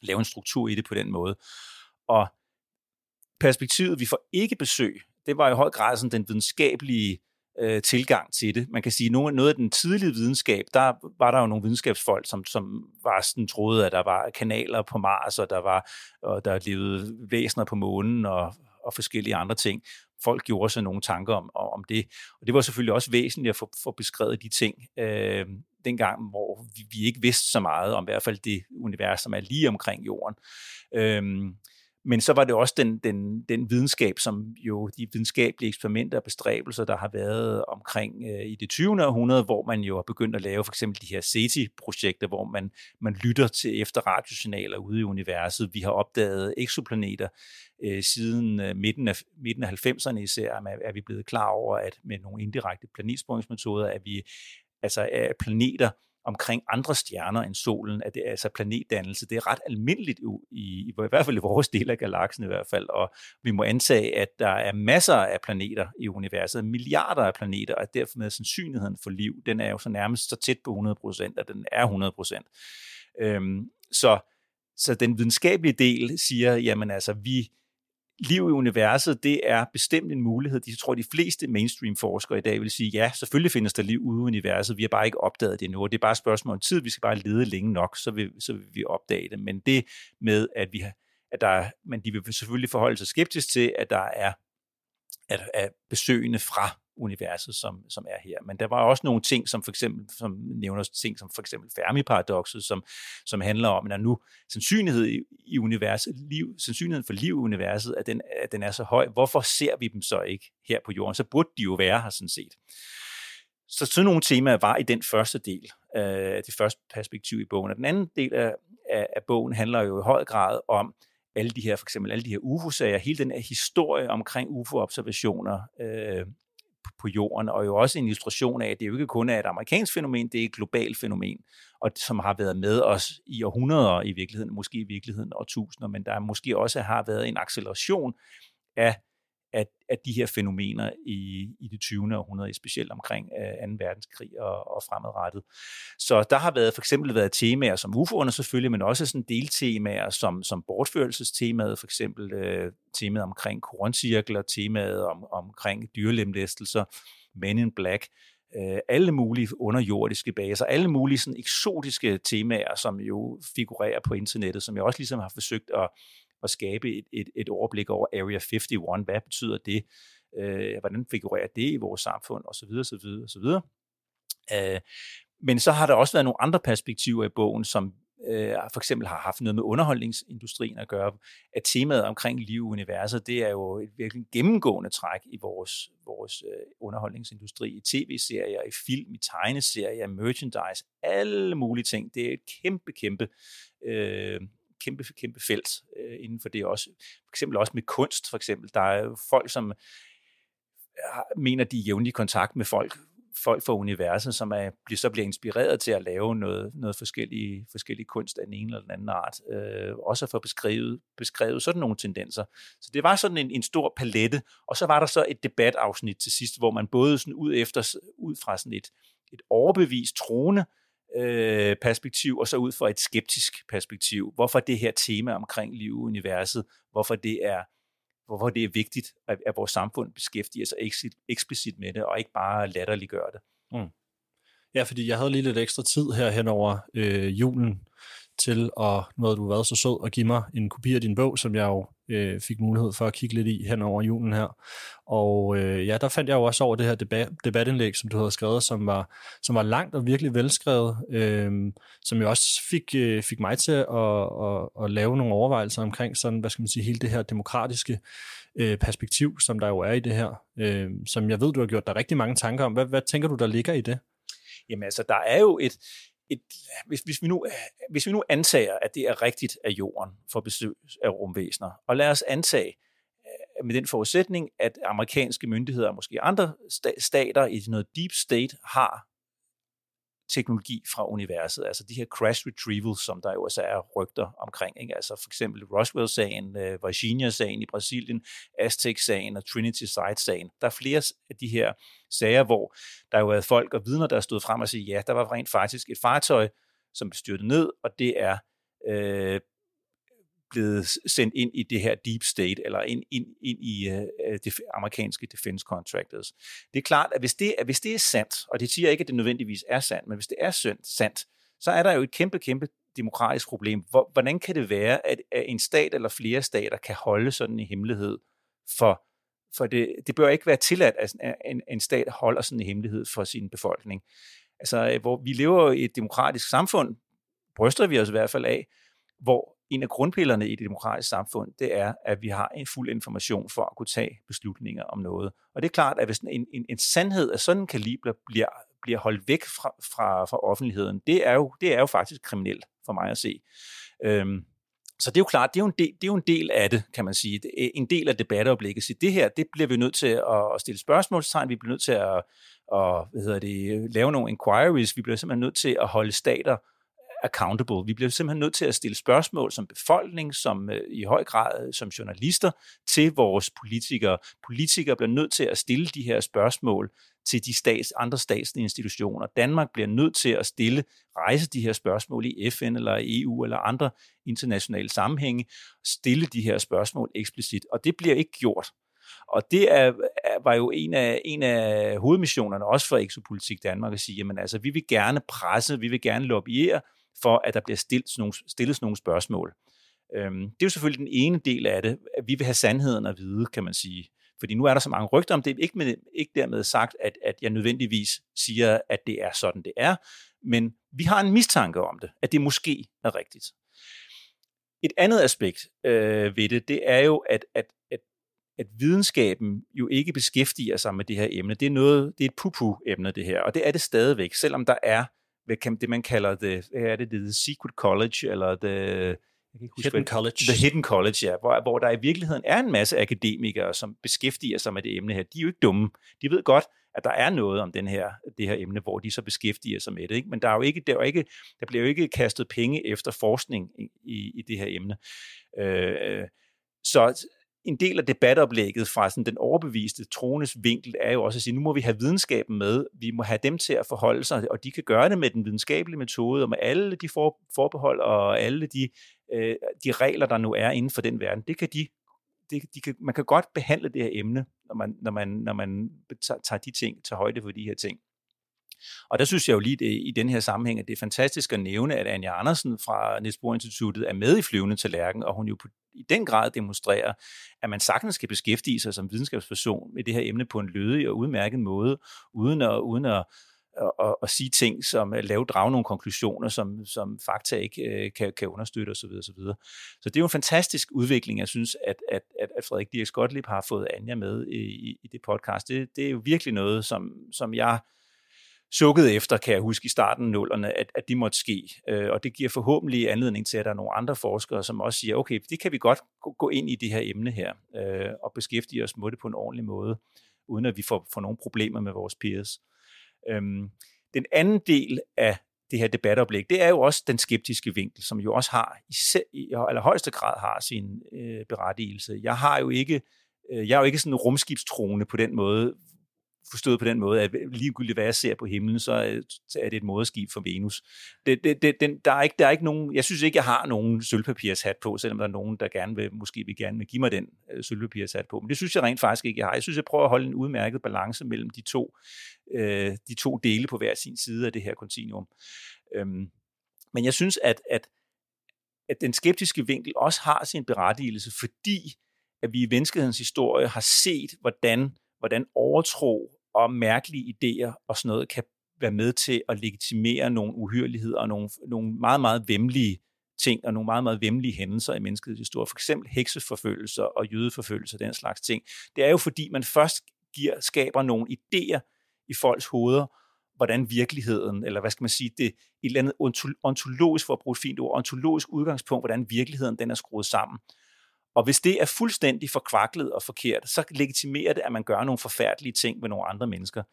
lave en struktur i det på den måde. Og perspektivet, vi får ikke besøg, det var i høj grad sådan den videnskabelige øh, tilgang til det. Man kan sige, at noget af den tidlige videnskab, der var der jo nogle videnskabsfolk, som, som var sådan troede, at der var kanaler på Mars, og der var og der levede væsener på månen og, og forskellige andre ting. Folk gjorde sig nogle tanker om, om det. Og det var selvfølgelig også væsentligt at få, få beskrevet de ting øh, dengang, hvor vi, vi ikke vidste så meget om i hvert fald det univers, som er lige omkring jorden. Øh, men så var det også den, den, den videnskab, som jo de videnskabelige eksperimenter og bestræbelser, der har været omkring øh, i det 20. århundrede, hvor man jo har begyndt at lave for eksempel de her SETI-projekter, hvor man, man lytter til efter radiosignaler ude i universet. Vi har opdaget eksoplaneter øh, siden øh, midten, af, midten af 90'erne især, er, vi blevet klar over, at med nogle indirekte planetsporingsmetoder, at vi altså er planeter, omkring andre stjerner end solen, at det er altså planetdannelse. Det er ret almindeligt i, i, i hvert fald i vores del af galaksen i hvert fald, og vi må antage, at der er masser af planeter i universet, milliarder af planeter, og derfor med sandsynligheden for liv, den er jo så nærmest så tæt på 100%, at den er 100%. Øhm, så, så den videnskabelige del siger, jamen altså, vi, liv i universet, det er bestemt en mulighed. De tror, de fleste mainstream-forskere i dag vil sige, ja, selvfølgelig findes der liv ude i universet, vi har bare ikke opdaget det endnu, det er bare et spørgsmål om tid, vi skal bare lede længe nok, så vil, så vil vi opdage det. Men det med, at vi har, at der, men de vil selvfølgelig forholde sig skeptisk til, at der er at, at besøgende fra universet, som, som er her. Men der var også nogle ting, som for eksempel, som nævner ting som for eksempel Fermi-paradokset, som, som handler om, at nu sandsynlighed i, i universet, liv, sandsynligheden for liv i universet, at den, at den er så høj. Hvorfor ser vi dem så ikke her på jorden? Så burde de jo være her sådan set. Så sådan nogle temaer var i den første del, øh, det første perspektiv i bogen. Og den anden del af, af, af bogen handler jo i høj grad om alle de her, for eksempel alle de her UFO-sager, hele den her historie omkring UFO-observationer øh, på jorden, og jo også en illustration af, at det jo ikke kun er et amerikansk fænomen, det er et globalt fænomen, og som har været med os i århundreder i virkeligheden, måske i virkeligheden og tusinder, men der måske også har været en acceleration af af, af de her fænomener i, i det 20. århundrede, specielt omkring øh, uh, 2. verdenskrig og, og fremadrettet. Så der har været for eksempel været temaer som UFO'erne selvfølgelig, men også sådan deltemaer som, som bortførelsestemaet, for eksempel øh, temaet omkring koroncirkler, temaet om, omkring dyrelemlæstelser, Men in Black, øh, alle mulige underjordiske baser, alle mulige sådan eksotiske temaer, som jo figurerer på internettet, som jeg også ligesom har forsøgt at at skabe et, et, et overblik over Area 51. Hvad betyder det? Øh, hvordan figurerer det i vores samfund? Og så videre, så videre, så videre. Øh, men så har der også været nogle andre perspektiver i bogen, som øh, for eksempel har haft noget med underholdningsindustrien at gøre, at temaet omkring liv og universet, det er jo et virkelig gennemgående træk i vores, vores øh, underholdningsindustri, i tv-serier, i film, i tegneserier, merchandise, alle mulige ting. Det er et kæmpe, kæmpe øh, kæmpe, kæmpe felt øh, inden for det også. For eksempel også med kunst, for eksempel. Der er jo folk, som mener, de er jævnlig kontakt med folk, folk fra universet, som er, bliver, så bliver inspireret til at lave noget, noget forskellige, forskellige kunst af den ene eller den anden art. Øh, også at få beskrevet, beskrevet sådan nogle tendenser. Så det var sådan en, en stor palette, og så var der så et debatafsnit til sidst, hvor man både sådan ud efter, ud fra sådan et, et overbevist troende øh, Øh, perspektiv, og så ud fra et skeptisk perspektiv. Hvorfor det her tema omkring liv universet, hvorfor det er hvorfor det er vigtigt, at, at vores samfund beskæftiger sig eksplicit med det, og ikke bare latterliggør det. Mm. Ja, fordi jeg havde lige lidt ekstra tid her hen over øh, julen til, at, nu du været så sød at give mig en kopi af din bog, som jeg jo øh, fik mulighed for at kigge lidt i hen over julen her. Og øh, ja, der fandt jeg jo også over det her debat, debatindlæg, som du havde skrevet, som var, som var langt og virkelig velskrevet, øh, som jo også fik, øh, fik mig til at, at, at lave nogle overvejelser omkring sådan, hvad skal man sige, hele det her demokratiske øh, perspektiv, som der jo er i det her, øh, som jeg ved, du har gjort dig rigtig mange tanker om. Hvad, hvad tænker du, der ligger i det? Jamen altså, der er jo et, et, hvis, hvis, vi nu, øh, hvis vi nu antager, at det er rigtigt af jorden for besøg af rumvæsener, og lad os antage øh, med den forudsætning, at amerikanske myndigheder og måske andre stater i noget deep state har teknologi fra universet, altså de her crash retrievals, som der jo også er rygter omkring, ikke? altså for eksempel Roswell-sagen, øh, Virginia-sagen i Brasilien, Aztec-sagen og Trinity Site-sagen. Der er flere af de her sager, hvor der jo er folk og vidner, der er stået frem og siger, ja, der var rent faktisk et fartøj, som blev styrtet ned, og det er øh, blevet sendt ind i det her deep state, eller ind, ind, ind i øh, øh, uh, det amerikanske defense contractors. Det er klart, at hvis det, at hvis det er sandt, og det siger ikke, at det nødvendigvis er sandt, men hvis det er sandt, så er der jo et kæmpe, kæmpe demokratisk problem. Hvordan kan det være, at en stat eller flere stater kan holde sådan en hemmelighed for for det, det bør ikke være tilladt, at en, en stat holder sådan en hemmelighed for sin befolkning. Altså, øh, hvor vi lever i et demokratisk samfund, bryster vi os i hvert fald af, hvor en af grundpillerne i det demokratiske samfund, det er, at vi har en fuld information for at kunne tage beslutninger om noget. Og det er klart, at hvis en, en, en sandhed af sådan en kaliber bliver, bliver holdt væk fra, fra, fra offentligheden, det er, jo, det er jo faktisk kriminelt for mig at se. Øhm, så det er jo klart, det er jo, en del, det er jo en del af det, kan man sige. En del af debatoplægget. Så det her, det bliver vi nødt til at stille spørgsmålstegn. Vi bliver nødt til at, at hvad hedder det, lave nogle inquiries. Vi bliver simpelthen nødt til at holde stater accountable. Vi bliver simpelthen nødt til at stille spørgsmål som befolkning, som øh, i høj grad øh, som journalister, til vores politikere. Politikere bliver nødt til at stille de her spørgsmål til de stats, andre statslige institutioner. Danmark bliver nødt til at stille, rejse de her spørgsmål i FN eller EU eller andre internationale sammenhænge, stille de her spørgsmål eksplicit, og det bliver ikke gjort. Og det er, var jo en af, en af hovedmissionerne også for Exopolitik Danmark at sige, jamen altså, vi vil gerne presse, vi vil gerne lobbyere for, at der bliver stillet sådan nogle, stillet sådan nogle spørgsmål. Øhm, det er jo selvfølgelig den ene del af det, at vi vil have sandheden at vide, kan man sige. Fordi nu er der så mange rygter om det. Ikke, med, ikke dermed sagt, at, at jeg nødvendigvis siger, at det er sådan, det er. Men vi har en mistanke om det, at det måske er rigtigt. Et andet aspekt øh, ved det, det er jo, at, at, at, at videnskaben jo ikke beskæftiger sig med det her emne. Det er, noget, det er et pupu-emne, det her, og det er det stadigvæk, selvom der er det, man kalder det, er det, det Secret College, eller det, jeg kan ikke huske, Hidden hvad, College. The Hidden College, ja, hvor, hvor der i virkeligheden er en masse akademikere, som beskæftiger sig med det emne her. De er jo ikke dumme. De ved godt, at der er noget om den her, det her emne, hvor de så beskæftiger sig med det. Ikke? Men der, er jo ikke, der, er jo ikke, der bliver jo ikke kastet penge efter forskning i, i, i det her emne. Øh, så en del af debatoplægget fra sådan den overbeviste trones vinkel er jo også at sige, nu må vi have videnskaben med, vi må have dem til at forholde sig, og de kan gøre det med den videnskabelige metode, og med alle de for, forbehold og alle de, øh, de regler, der nu er inden for den verden. Det kan de, det, de kan, man kan godt behandle det her emne, når man, når man, når man tager de ting, tager højde for de her ting. Og der synes jeg jo lige det, i den her sammenhæng, at det er fantastisk at nævne, at Anja Andersen fra Niels Bohr Instituttet er med i Flyvende til Lærken, og hun jo på, i den grad demonstrerer, at man sagtens skal beskæftige sig som videnskabsperson med det her emne på en lødig og udmærket måde, uden at, uden at at, at sige ting, som at lave, drage nogle konklusioner, som, som fakta ikke øh, kan, kan understøtte osv. osv. Så det er jo en fantastisk udvikling, jeg synes, at, at, at, at Frederik Dirk Skotlip har fået Anja med i, i det podcast. Det, det er jo virkelig noget, som, som jeg sukkede efter, kan jeg huske i starten af nullerne, at, at det måtte ske. Øh, og det giver forhåbentlig anledning til, at der er nogle andre forskere, som også siger, okay, det kan vi godt gå ind i det her emne her, øh, og beskæftige os med det på en ordentlig måde, uden at vi får, får nogle problemer med vores peers. Øhm, den anden del af det her debatoplæg, det er jo også den skeptiske vinkel, som jo også har i, i allerhøjeste grad har sin øh, berettigelse. Jeg har jo ikke øh, jeg er jo ikke sådan rumskibstroende på den måde, forstået på den måde, at ligegyldigt hvad jeg ser på himlen, øh, så er det et moderskib for Venus. Det, det, det, den, der, er ikke, der er ikke nogen, jeg synes ikke, jeg har nogen sølvpapirshat på, selvom der er nogen, der gerne vil, måske vil gerne give mig den øh, sølvpapirshat på. Men det synes jeg rent faktisk ikke, jeg har. Jeg synes, jeg prøver at holde en udmærket balance mellem de to, øh, de to dele på hver sin side af det her kontinuum. Øhm, men jeg synes, at, at, at den skeptiske vinkel også har sin berettigelse, fordi at vi i menneskehedens historie har set, hvordan, hvordan overtro og mærkelige idéer og sådan noget kan være med til at legitimere nogle uhyreligheder og nogle, nogle meget, meget vemmelige ting og nogle meget, meget vemmelige hændelser i menneskets historie. For eksempel hekseforfølgelser og jødeforfølgelser, den slags ting. Det er jo fordi, man først giver, skaber nogle idéer i folks hoveder, hvordan virkeligheden, eller hvad skal man sige, det et eller andet ontologisk, for at bruge et fint ord, ontologisk udgangspunkt, hvordan virkeligheden den er skruet sammen. Og hvis det er fuldstændig forkvaklet og forkert, så legitimerer det, at man gør nogle forfærdelige ting med nogle andre mennesker.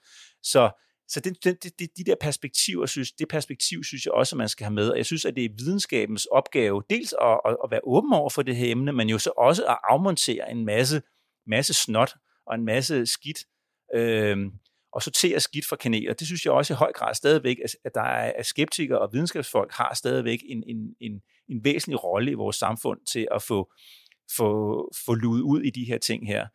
Så, så det, det, det, de der perspektiver, synes, det perspektiv synes jeg også, at man skal have med. Og jeg synes, at det er videnskabens opgave, dels at, at, at være åben over for det her emne, men jo så også at afmontere en masse, masse snot og en masse skidt, øh, og sortere skidt fra kaneler. Det synes jeg også i høj grad stadigvæk, at der er skeptikere og videnskabsfolk har stadigvæk en, en, en, en væsentlig rolle i vores samfund til at få få, få luet ud i de her ting her.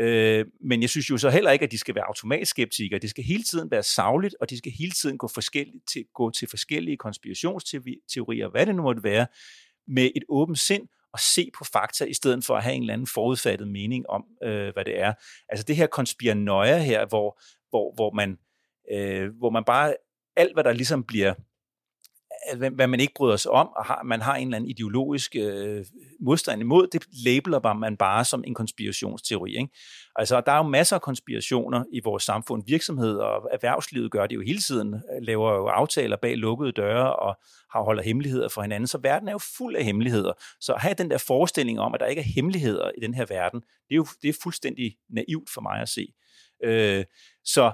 Øh, men jeg synes jo så heller ikke, at de skal være automatskeptikere. Det skal hele tiden være savligt, og de skal hele tiden gå, forskelligt til, gå til forskellige konspirationsteorier, hvad det nu måtte være, med et åbent sind og se på fakta, i stedet for at have en eller anden forudfattet mening om, øh, hvad det er. Altså det her konspiranoia her, hvor, hvor, hvor, man, øh, hvor man bare, alt hvad der ligesom bliver hvad man ikke bryder sig om, og har, man har en eller anden ideologisk øh, modstand imod, det labeler man bare som en konspirationsteori. Ikke? Altså, der er jo masser af konspirationer i vores samfund. Virksomheder og erhvervslivet gør det jo hele tiden, laver jo aftaler bag lukkede døre og har holder hemmeligheder for hinanden. Så verden er jo fuld af hemmeligheder. Så at have den der forestilling om, at der ikke er hemmeligheder i den her verden, det er jo det er fuldstændig naivt for mig at se. Øh, så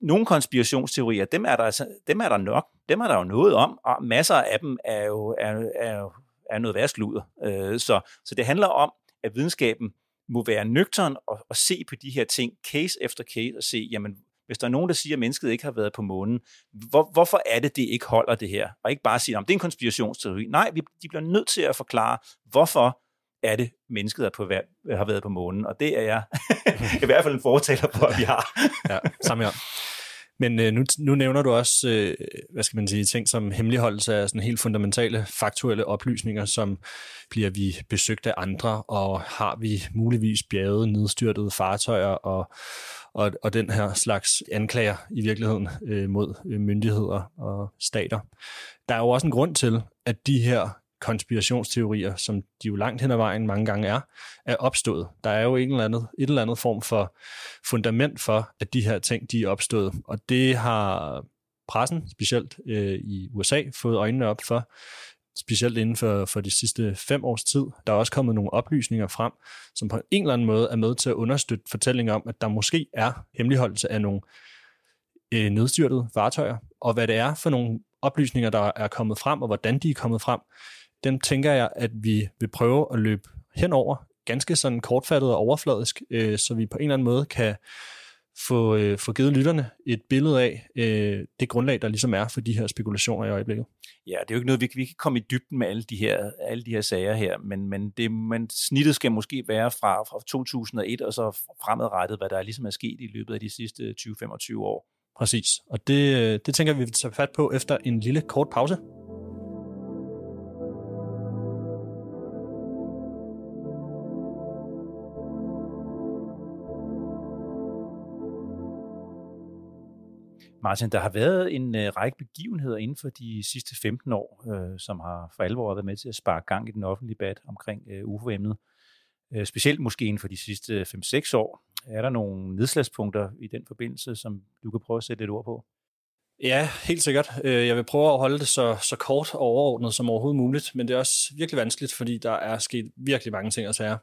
nogle konspirationsteorier, dem er, der, altså, dem er der nok, dem er der jo noget om, og masser af dem er jo, er, er, er noget værre sludder. Øh, så, så det handler om, at videnskaben må være nøgtern og, og se på de her ting case efter case og se, jamen, hvis der er nogen, der siger, at mennesket ikke har været på månen, hvor, hvorfor er det, det ikke holder det her? Og ikke bare sige, at det er en konspirationsteori. Nej, vi, de bliver nødt til at forklare, hvorfor er det, mennesket er på, har været på månen. Og det er jeg i hvert fald en fortaler på, at vi har. ja, samme her. Men øh, nu, nu nævner du også, øh, hvad skal man sige, ting som hemmeligholdelse af sådan helt fundamentale faktuelle oplysninger, som bliver vi besøgt af andre, og har vi muligvis bjerget nedstyrtede fartøjer og, og, og den her slags anklager i virkeligheden øh, mod øh, myndigheder og stater. Der er jo også en grund til, at de her konspirationsteorier, som de jo langt hen ad vejen mange gange er, er opstået. Der er jo en eller andet, et eller andet form for fundament for, at de her ting de er opstået. Og det har pressen, specielt øh, i USA, fået øjnene op for, specielt inden for, for de sidste fem års tid. Der er også kommet nogle oplysninger frem, som på en eller anden måde er med til at understøtte fortællinger om, at der måske er hemmeligholdelse af nogle øh, nedstyrtede fartøjer, og hvad det er for nogle oplysninger, der er kommet frem, og hvordan de er kommet frem, dem tænker jeg, at vi vil prøve at løbe henover, ganske sådan kortfattet og overfladisk, øh, så vi på en eller anden måde kan få, øh, få givet lytterne et billede af øh, det grundlag, der ligesom er for de her spekulationer i øjeblikket. Ja, det er jo ikke noget, vi, vi kan komme i dybden med alle de her, alle de her sager her, men, men, det, men snittet skal måske være fra, fra 2001 og så fremadrettet, hvad der ligesom er sket i løbet af de sidste 20-25 år. Præcis, og det, øh, det tænker vi, vi vil tage fat på efter en lille kort pause. Martin, der har været en øh, række begivenheder inden for de sidste 15 år, øh, som har for alvor været med til at sparke gang i den offentlige debat omkring øh, UFO-emnet. Øh, specielt måske inden for de sidste 5-6 år. Er der nogle nedslagspunkter i den forbindelse, som du kan prøve at sætte et ord på? Ja, helt sikkert. Øh, jeg vil prøve at holde det så, så kort og overordnet som overhovedet muligt, men det er også virkelig vanskeligt, fordi der er sket virkelig mange ting og sager.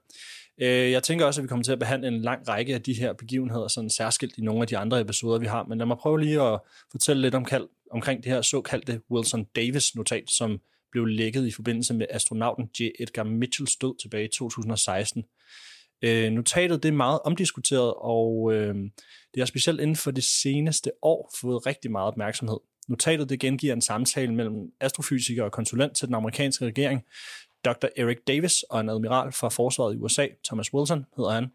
Øh, jeg tænker også, at vi kommer til at behandle en lang række af de her begivenheder sådan særskilt i nogle af de andre episoder, vi har, men lad mig prøve lige at fortælle lidt om, omkring det her såkaldte Wilson Davis-notat, som blev lækket i forbindelse med astronauten J. Edgar Mitchells død tilbage i 2016. Øh, notatet det er meget omdiskuteret, og øh, det har specielt inden for det seneste år fået rigtig meget opmærksomhed. Notatet det gengiver en samtale mellem astrofysiker og konsulent til den amerikanske regering, Dr. Eric Davis og en admiral fra forsvaret i USA, Thomas Wilson hedder han.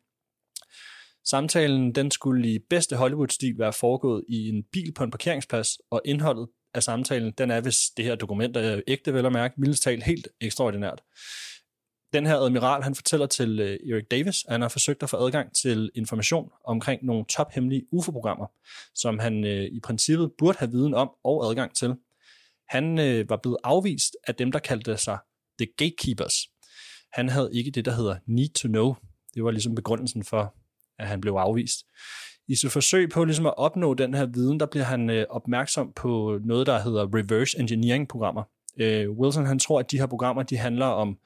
Samtalen den skulle i bedste Hollywood-stil være foregået i en bil på en parkeringsplads, og indholdet af samtalen, den er, hvis det her dokument er ægte, vel at mærke, mildest talt helt ekstraordinært. Den her admiral, han fortæller til øh, Eric Davis, at han har forsøgt at få adgang til information omkring nogle tophemmelige UFO-programmer, som han øh, i princippet burde have viden om og adgang til. Han øh, var blevet afvist af dem, der kaldte sig The Gatekeepers. Han havde ikke det, der hedder Need to Know. Det var ligesom begrundelsen for, at han blev afvist. I sit forsøg på ligesom at opnå den her viden, der bliver han øh, opmærksom på noget, der hedder reverse engineering-programmer. Øh, Wilson han tror, at de her programmer de handler om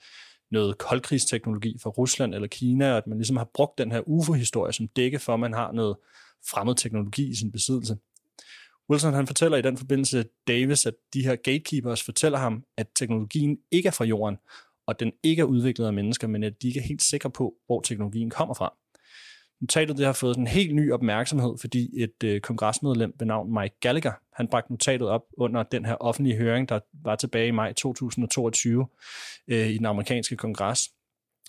noget koldkrigsteknologi fra Rusland eller Kina, og at man ligesom har brugt den her UFO-historie som dække for, at man har noget fremmed teknologi i sin besiddelse. Wilson han fortæller i den forbindelse Davis, at de her gatekeepers fortæller ham, at teknologien ikke er fra jorden, og den ikke er udviklet af mennesker, men at de ikke er helt sikre på, hvor teknologien kommer fra. Notatet det har fået en helt ny opmærksomhed, fordi et øh, kongresmedlem ved navn Mike Gallagher, han bragte notatet op under den her offentlige høring, der var tilbage i maj 2022 øh, i den amerikanske kongres.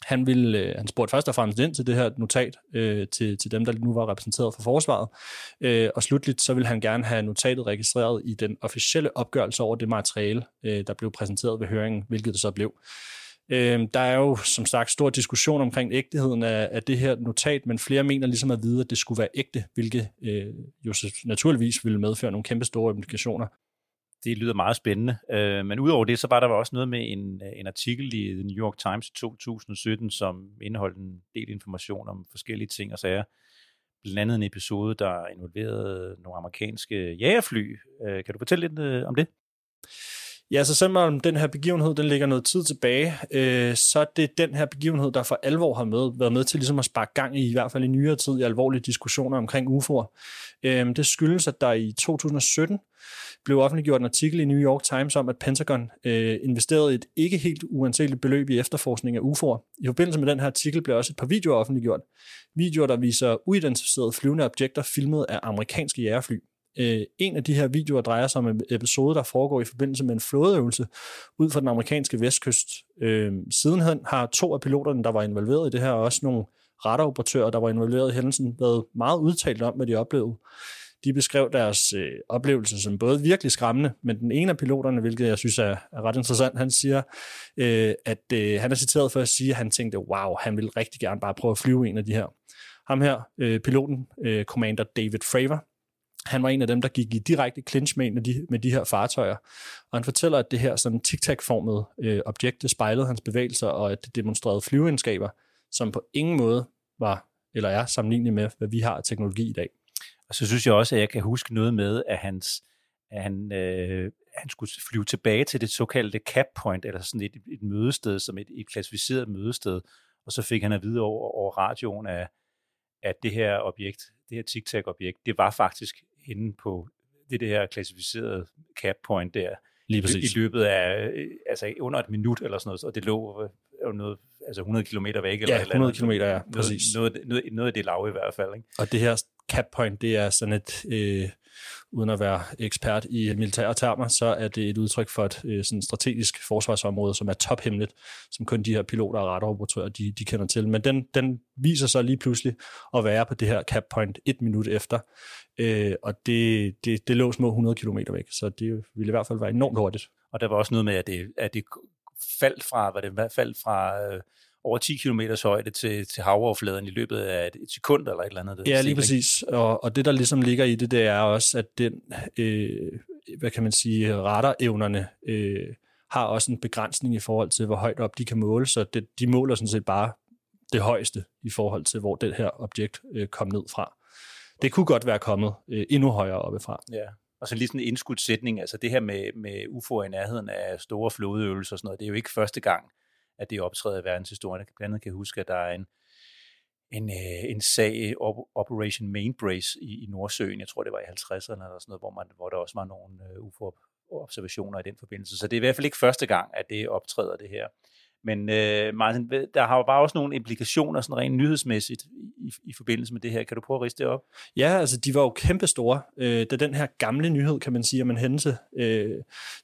Han, ville, øh, han spurgte først og fremmest ind til det her notat øh, til, til dem, der nu var repræsenteret for forsvaret, øh, og slutligt så ville han gerne have notatet registreret i den officielle opgørelse over det materiale, øh, der blev præsenteret ved høringen, hvilket det så blev. Øh, der er jo som sagt stor diskussion omkring ægteheden af, af det her notat, men flere mener ligesom at vide, at det skulle være ægte, hvilket øh, jo naturligvis ville medføre nogle kæmpe store implikationer. Det lyder meget spændende. Øh, men udover det, så var der også noget med en, en artikel i The New York Times i 2017, som indeholdt en del information om forskellige ting og sager. Blandt andet en episode, der involverede nogle amerikanske jægerfly. Øh, kan du fortælle lidt øh, om det? Ja, så selvom den her begivenhed, den ligger noget tid tilbage, øh, så er det den her begivenhed, der for alvor har med, været med til ligesom at sparke gang i, i hvert fald i nyere tid, i alvorlige diskussioner omkring UFO'er. Øh, det skyldes, at der i 2017 blev offentliggjort en artikel i New York Times om, at Pentagon øh, investerede et ikke helt uanseligt beløb i efterforskning af UFO'er. I forbindelse med den her artikel blev også et par videoer offentliggjort. Videoer, der viser uidentificerede flyvende objekter filmet af amerikanske jægerfly. Øh, en af de her videoer drejer sig om en episode, der foregår i forbindelse med en flådeøvelse ud for den amerikanske vestkyst. Øh, sidenhen har to af piloterne, der var involveret i det her, og også nogle radaroperatører, der var involveret i hændelsen, været meget udtalt om, hvad de oplevede. De beskrev deres øh, oplevelse som både virkelig skræmmende, men den ene af piloterne, hvilket jeg synes er, er ret interessant, han siger, øh, at øh, han er citeret for at sige, at han tænkte, wow, han ville rigtig gerne bare prøve at flyve en af de her. Ham her, øh, piloten, øh, commander David Fravor, han var en af dem, der gik i direkte clinch med, med, de, med de her fartøjer. Og han fortæller, at det her sådan tic-tac-formede øh, objekt, det spejlede hans bevægelser, og at det demonstrerede flyveegenskaber, som på ingen måde var eller er sammenlignet med, hvad vi har af teknologi i dag. Og så synes jeg også, at jeg kan huske noget med, at, hans, at han, øh, han skulle flyve tilbage til det såkaldte cap point, eller sådan et, et mødested, som et, et klassificeret mødested, og så fik han at vide over, over radioen, at, at det her objekt, det her tic-tac-objekt, det var faktisk inde på det, det her klassificerede cap point der, Lige præcis. i løbet af altså under et minut eller sådan noget, og det lå jo noget, altså 100 km væk. Eller ja, 100 km, ja, præcis. Noget, noget, noget, noget af det lav i hvert fald. Ikke? Og det her cap point, det er sådan et, øh, uden at være ekspert i militære termer, så er det et udtryk for et øh, sådan strategisk forsvarsområde, som er tophemmeligt, som kun de her piloter og radaroperatører, de, de kender til. Men den, den viser sig lige pludselig at være på det her cap point et minut efter, øh, og det, det, det lå små 100 km væk, så det ville i hvert fald være enormt hurtigt. Og der var også noget med, at det, at det faldt fra, hvad det faldt fra øh, over 10 km højde til, til havoverfladen i løbet af et, et sekund eller et eller andet. Ja, lige præcis. Og, og det, der ligesom ligger i det, det er også, at den, øh, hvad kan man sige, radarevnerne øh, har også en begrænsning i forhold til, hvor højt op de kan måle, så det, de måler sådan set bare det højeste i forhold til, hvor det her objekt øh, kom ned fra. Det kunne godt være kommet øh, endnu højere oppe fra. Ja, og så lige sådan en indskudt sætning, altså det her med, med UFO'er i nærheden af store flodøvelser og sådan noget, det er jo ikke første gang, at det optræder i verdenshistorien. Jeg blandt andet kan huske, at der er en, en, øh, en sag, Operation Mainbrace i, i Nordsøen, jeg tror det var i 50'erne eller sådan noget, hvor, man, hvor der også var nogle øh, UFO-observationer i den forbindelse. Så det er i hvert fald ikke første gang, at det optræder det her. Men øh, Martin, der har jo bare også nogle implikationer sådan rent nyhedsmæssigt i, i forbindelse med det her. Kan du prøve at riste det op? Ja, altså de var jo kæmpestore. Øh, da den her gamle nyhed, kan man sige, om en hændelse øh,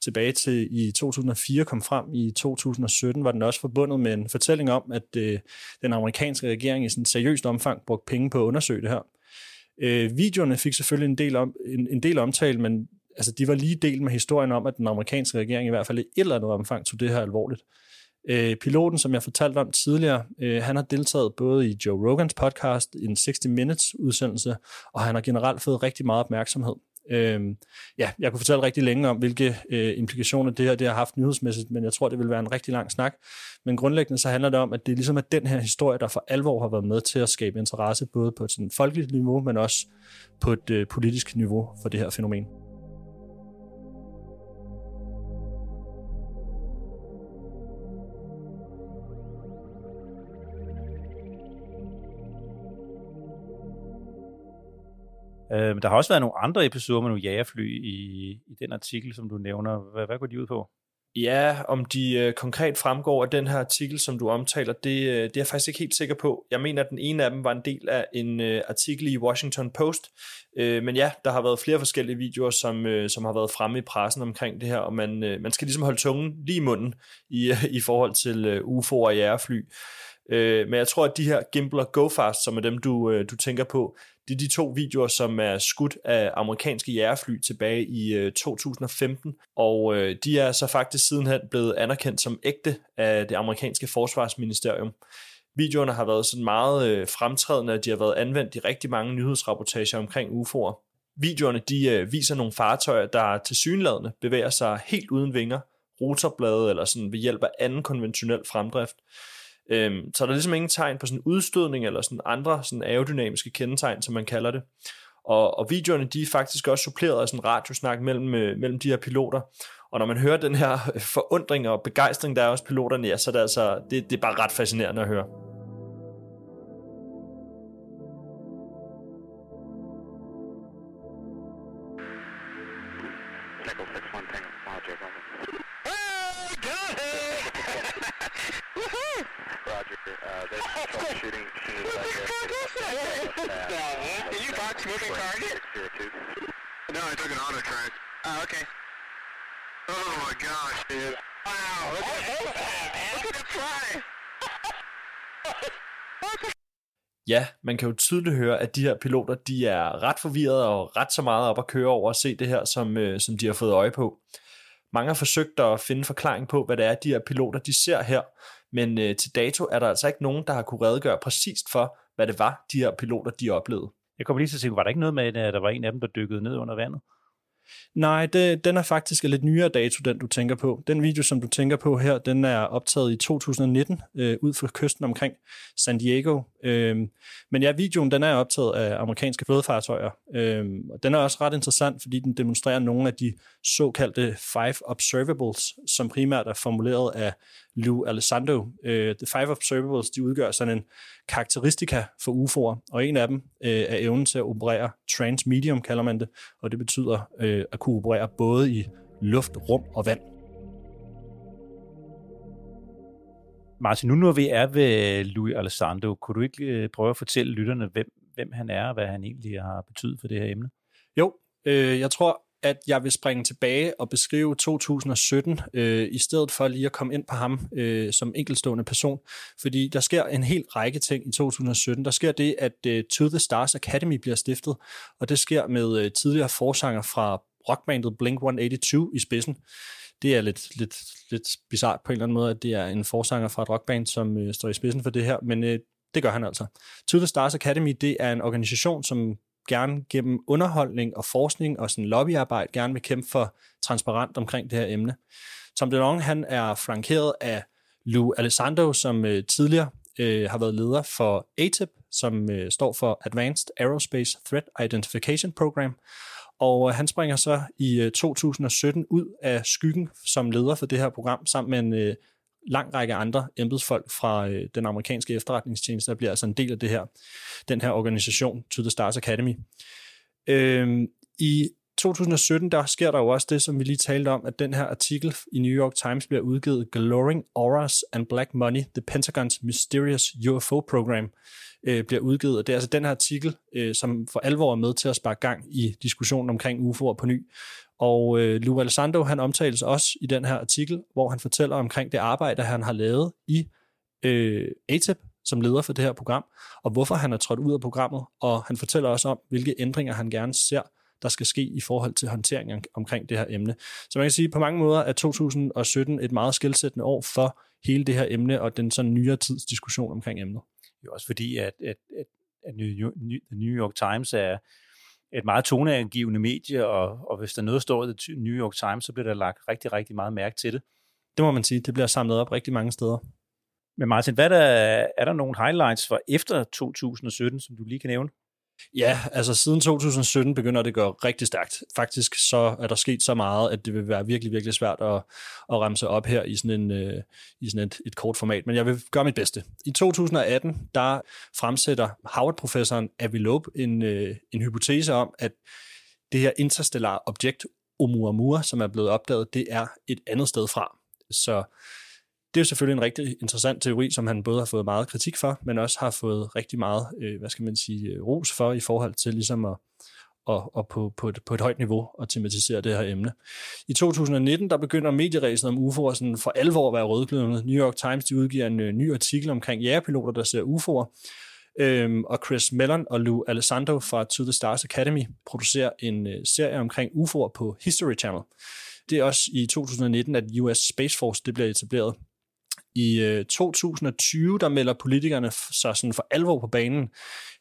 tilbage til i 2004 kom frem i 2017, var den også forbundet med en fortælling om, at øh, den amerikanske regering i sådan seriøst omfang brugte penge på at undersøge det her. Øh, videoerne fik selvfølgelig en del, om, en, en del omtale, men altså, de var lige delt med historien om, at den amerikanske regering i hvert fald i et eller andet omfang tog det her alvorligt. Øh, Øh, piloten, som jeg fortalte om tidligere, øh, han har deltaget både i Joe Rogans podcast, en 60 Minutes udsendelse, og han har generelt fået rigtig meget opmærksomhed. Øh, ja, jeg kunne fortælle rigtig længe om, hvilke øh, implikationer det her det har haft nyhedsmæssigt, men jeg tror, det vil være en rigtig lang snak. Men grundlæggende så handler det om, at det ligesom er ligesom at den her historie, der for alvor har været med til at skabe interesse, både på et sådan folkeligt niveau, men også på et øh, politisk niveau for det her fænomen. Øh, der har også været nogle andre episoder med nogle jagerfly i, i den artikel, som du nævner. Hvad, hvad går de ud på? Ja, om de øh, konkret fremgår af den her artikel, som du omtaler, det, øh, det er jeg faktisk ikke helt sikker på. Jeg mener, at den ene af dem var en del af en øh, artikel i Washington Post. Øh, men ja, der har været flere forskellige videoer, som, øh, som har været fremme i pressen omkring det her, og man, øh, man skal ligesom holde tungen lige i munden i, øh, i forhold til øh, UFO og jægerfly. Øh, men jeg tror, at de her Gimbal GoFast, Go Fast, som er dem, du, øh, du tænker på, det er de to videoer, som er skudt af amerikanske jægerfly tilbage i øh, 2015, og øh, de er så faktisk sidenhen blevet anerkendt som ægte af det amerikanske forsvarsministerium. Videoerne har været sådan meget øh, fremtrædende, at de har været anvendt i rigtig mange nyhedsrapportager omkring UFO'er. Videoerne de øh, viser nogle fartøjer, der til synladende bevæger sig helt uden vinger, rotorblade eller sådan ved hjælp af anden konventionel fremdrift. Øhm, så er der ligesom ingen tegn på sådan udstødning eller sådan andre sådan aerodynamiske kendetegn, som man kalder det. Og, og videoerne, de er faktisk også suppleret af sådan radiosnak mellem, øh, mellem de her piloter. Og når man hører den her øh, forundring og begejstring, der er hos piloterne, ja, så er det altså, det, det er bare ret fascinerende at høre. Ja, man kan jo tydeligt høre, at de her piloter, de er ret forvirrede og ret så meget op at køre over at se det her, som, øh, som de har fået øje på. Mange har forsøgt at finde forklaring på, hvad det er, de her piloter, de ser her, men øh, til dato er der altså ikke nogen, der har kunne redegøre præcist for, hvad det var, de her piloter, de oplevede. Jeg kommer lige til at tænke, var der ikke noget med, at der var en af dem, der dykkede ned under vandet? Nej, det, den er faktisk lidt nyere dato, den du tænker på. Den video, som du tænker på her, den er optaget i 2019 øh, ud for kysten omkring San Diego. Øhm, men ja, videoen den er optaget af amerikanske flådefartøjer. Øhm, og den er også ret interessant, fordi den demonstrerer nogle af de såkaldte Five Observables, som primært er formuleret af Lou Alessandro. Uh, the Five Observables, de udgør sådan en karakteristika for UFO'er, og en af dem uh, er evnen til at operere transmedium, kalder man det, og det betyder uh, at kunne operere både i luft, rum og vand. Martin, nu når vi er ved Louis Alessandro, kunne du ikke prøve at fortælle lytterne, hvem, hvem han er, og hvad han egentlig har betydet for det her emne? Jo, øh, jeg tror, at jeg vil springe tilbage og beskrive 2017, øh, i stedet for lige at komme ind på ham øh, som enkeltstående person. Fordi der sker en hel række ting i 2017. Der sker det, at øh, To The Stars Academy bliver stiftet, og det sker med øh, tidligere forsanger fra rockbandet Blink-182 i spidsen. det er lidt, lidt, lidt bizart på en eller anden måde, at det er en forsanger fra et rockband, som øh, står i spidsen for det her, men øh, det gør han altså. To the Stars Academy, det er en organisation, som gerne gennem underholdning og forskning og sådan lobbyarbejde gerne vil kæmpe for transparent omkring det her emne. Tom DeLonge, han er flankeret af Lou Alessandro, som øh, tidligere øh, har været leder for ATIP, som øh, står for Advanced Aerospace Threat Identification Program. Og øh, han springer så i øh, 2017 ud af skyggen som leder for det her program, sammen med en øh, lang række andre embedsfolk fra øh, den amerikanske efterretningstjeneste, der bliver altså en del af det her, den her organisation, To the Stars Academy. Øh, I 2017, der sker der jo også det, som vi lige talte om, at den her artikel i New York Times bliver udgivet, Glowing Auras and Black Money, The Pentagon's Mysterious UFO Program, øh, bliver udgivet. Og det er altså den her artikel, øh, som for alvor er med til at sparke gang i diskussionen omkring UFO'er på ny. Og øh, Lou Alessandro, han omtales også i den her artikel, hvor han fortæller omkring det arbejde, han har lavet i øh, ATEP, som leder for det her program, og hvorfor han er trådt ud af programmet, og han fortæller også om, hvilke ændringer han gerne ser, der skal ske i forhold til håndteringen omkring det her emne. Så man kan sige, at på mange måder er 2017 et meget skilsættende år for hele det her emne og den sådan nyere tids diskussion omkring emnet. Jo også fordi, at, at, at, at New York Times er et meget toneangivende medie, og, og hvis der noget står i New York Times, så bliver der lagt rigtig, rigtig meget mærke til det. Det må man sige. Det bliver samlet op rigtig mange steder. Men Martin, hvad er der, er der nogle highlights for efter 2017, som du lige kan nævne? Ja, altså siden 2017 begynder det at gå rigtig stærkt. Faktisk så er der sket så meget, at det vil være virkelig, virkelig svært at, at ramse op her i sådan, en, øh, i sådan et, et kort format, men jeg vil gøre mit bedste. I 2018, der fremsætter Howard-professoren Avi Loeb en, øh, en hypotese om, at det her interstellare objekt Oumuamua, som er blevet opdaget, det er et andet sted fra. Så det er selvfølgelig en rigtig interessant teori, som han både har fået meget kritik for, men også har fået rigtig meget, øh, hvad skal man sige, øh, ros for i forhold til ligesom at, og, og på, på, et, på et højt niveau at tematisere det her emne. I 2019, der begynder medieræset om UFO'er sådan for alvor at være rødglødende. New York Times de udgiver en øh, ny artikel omkring jægerpiloter, der ser UFO'er. Øhm, og Chris Mellon og Lou Alessandro fra To the Stars Academy producerer en uh, serie omkring UFO'er på History Channel. Det er også i 2019, at US Space Force det bliver etableret. I øh, 2020, der melder politikerne så sådan for alvor på banen.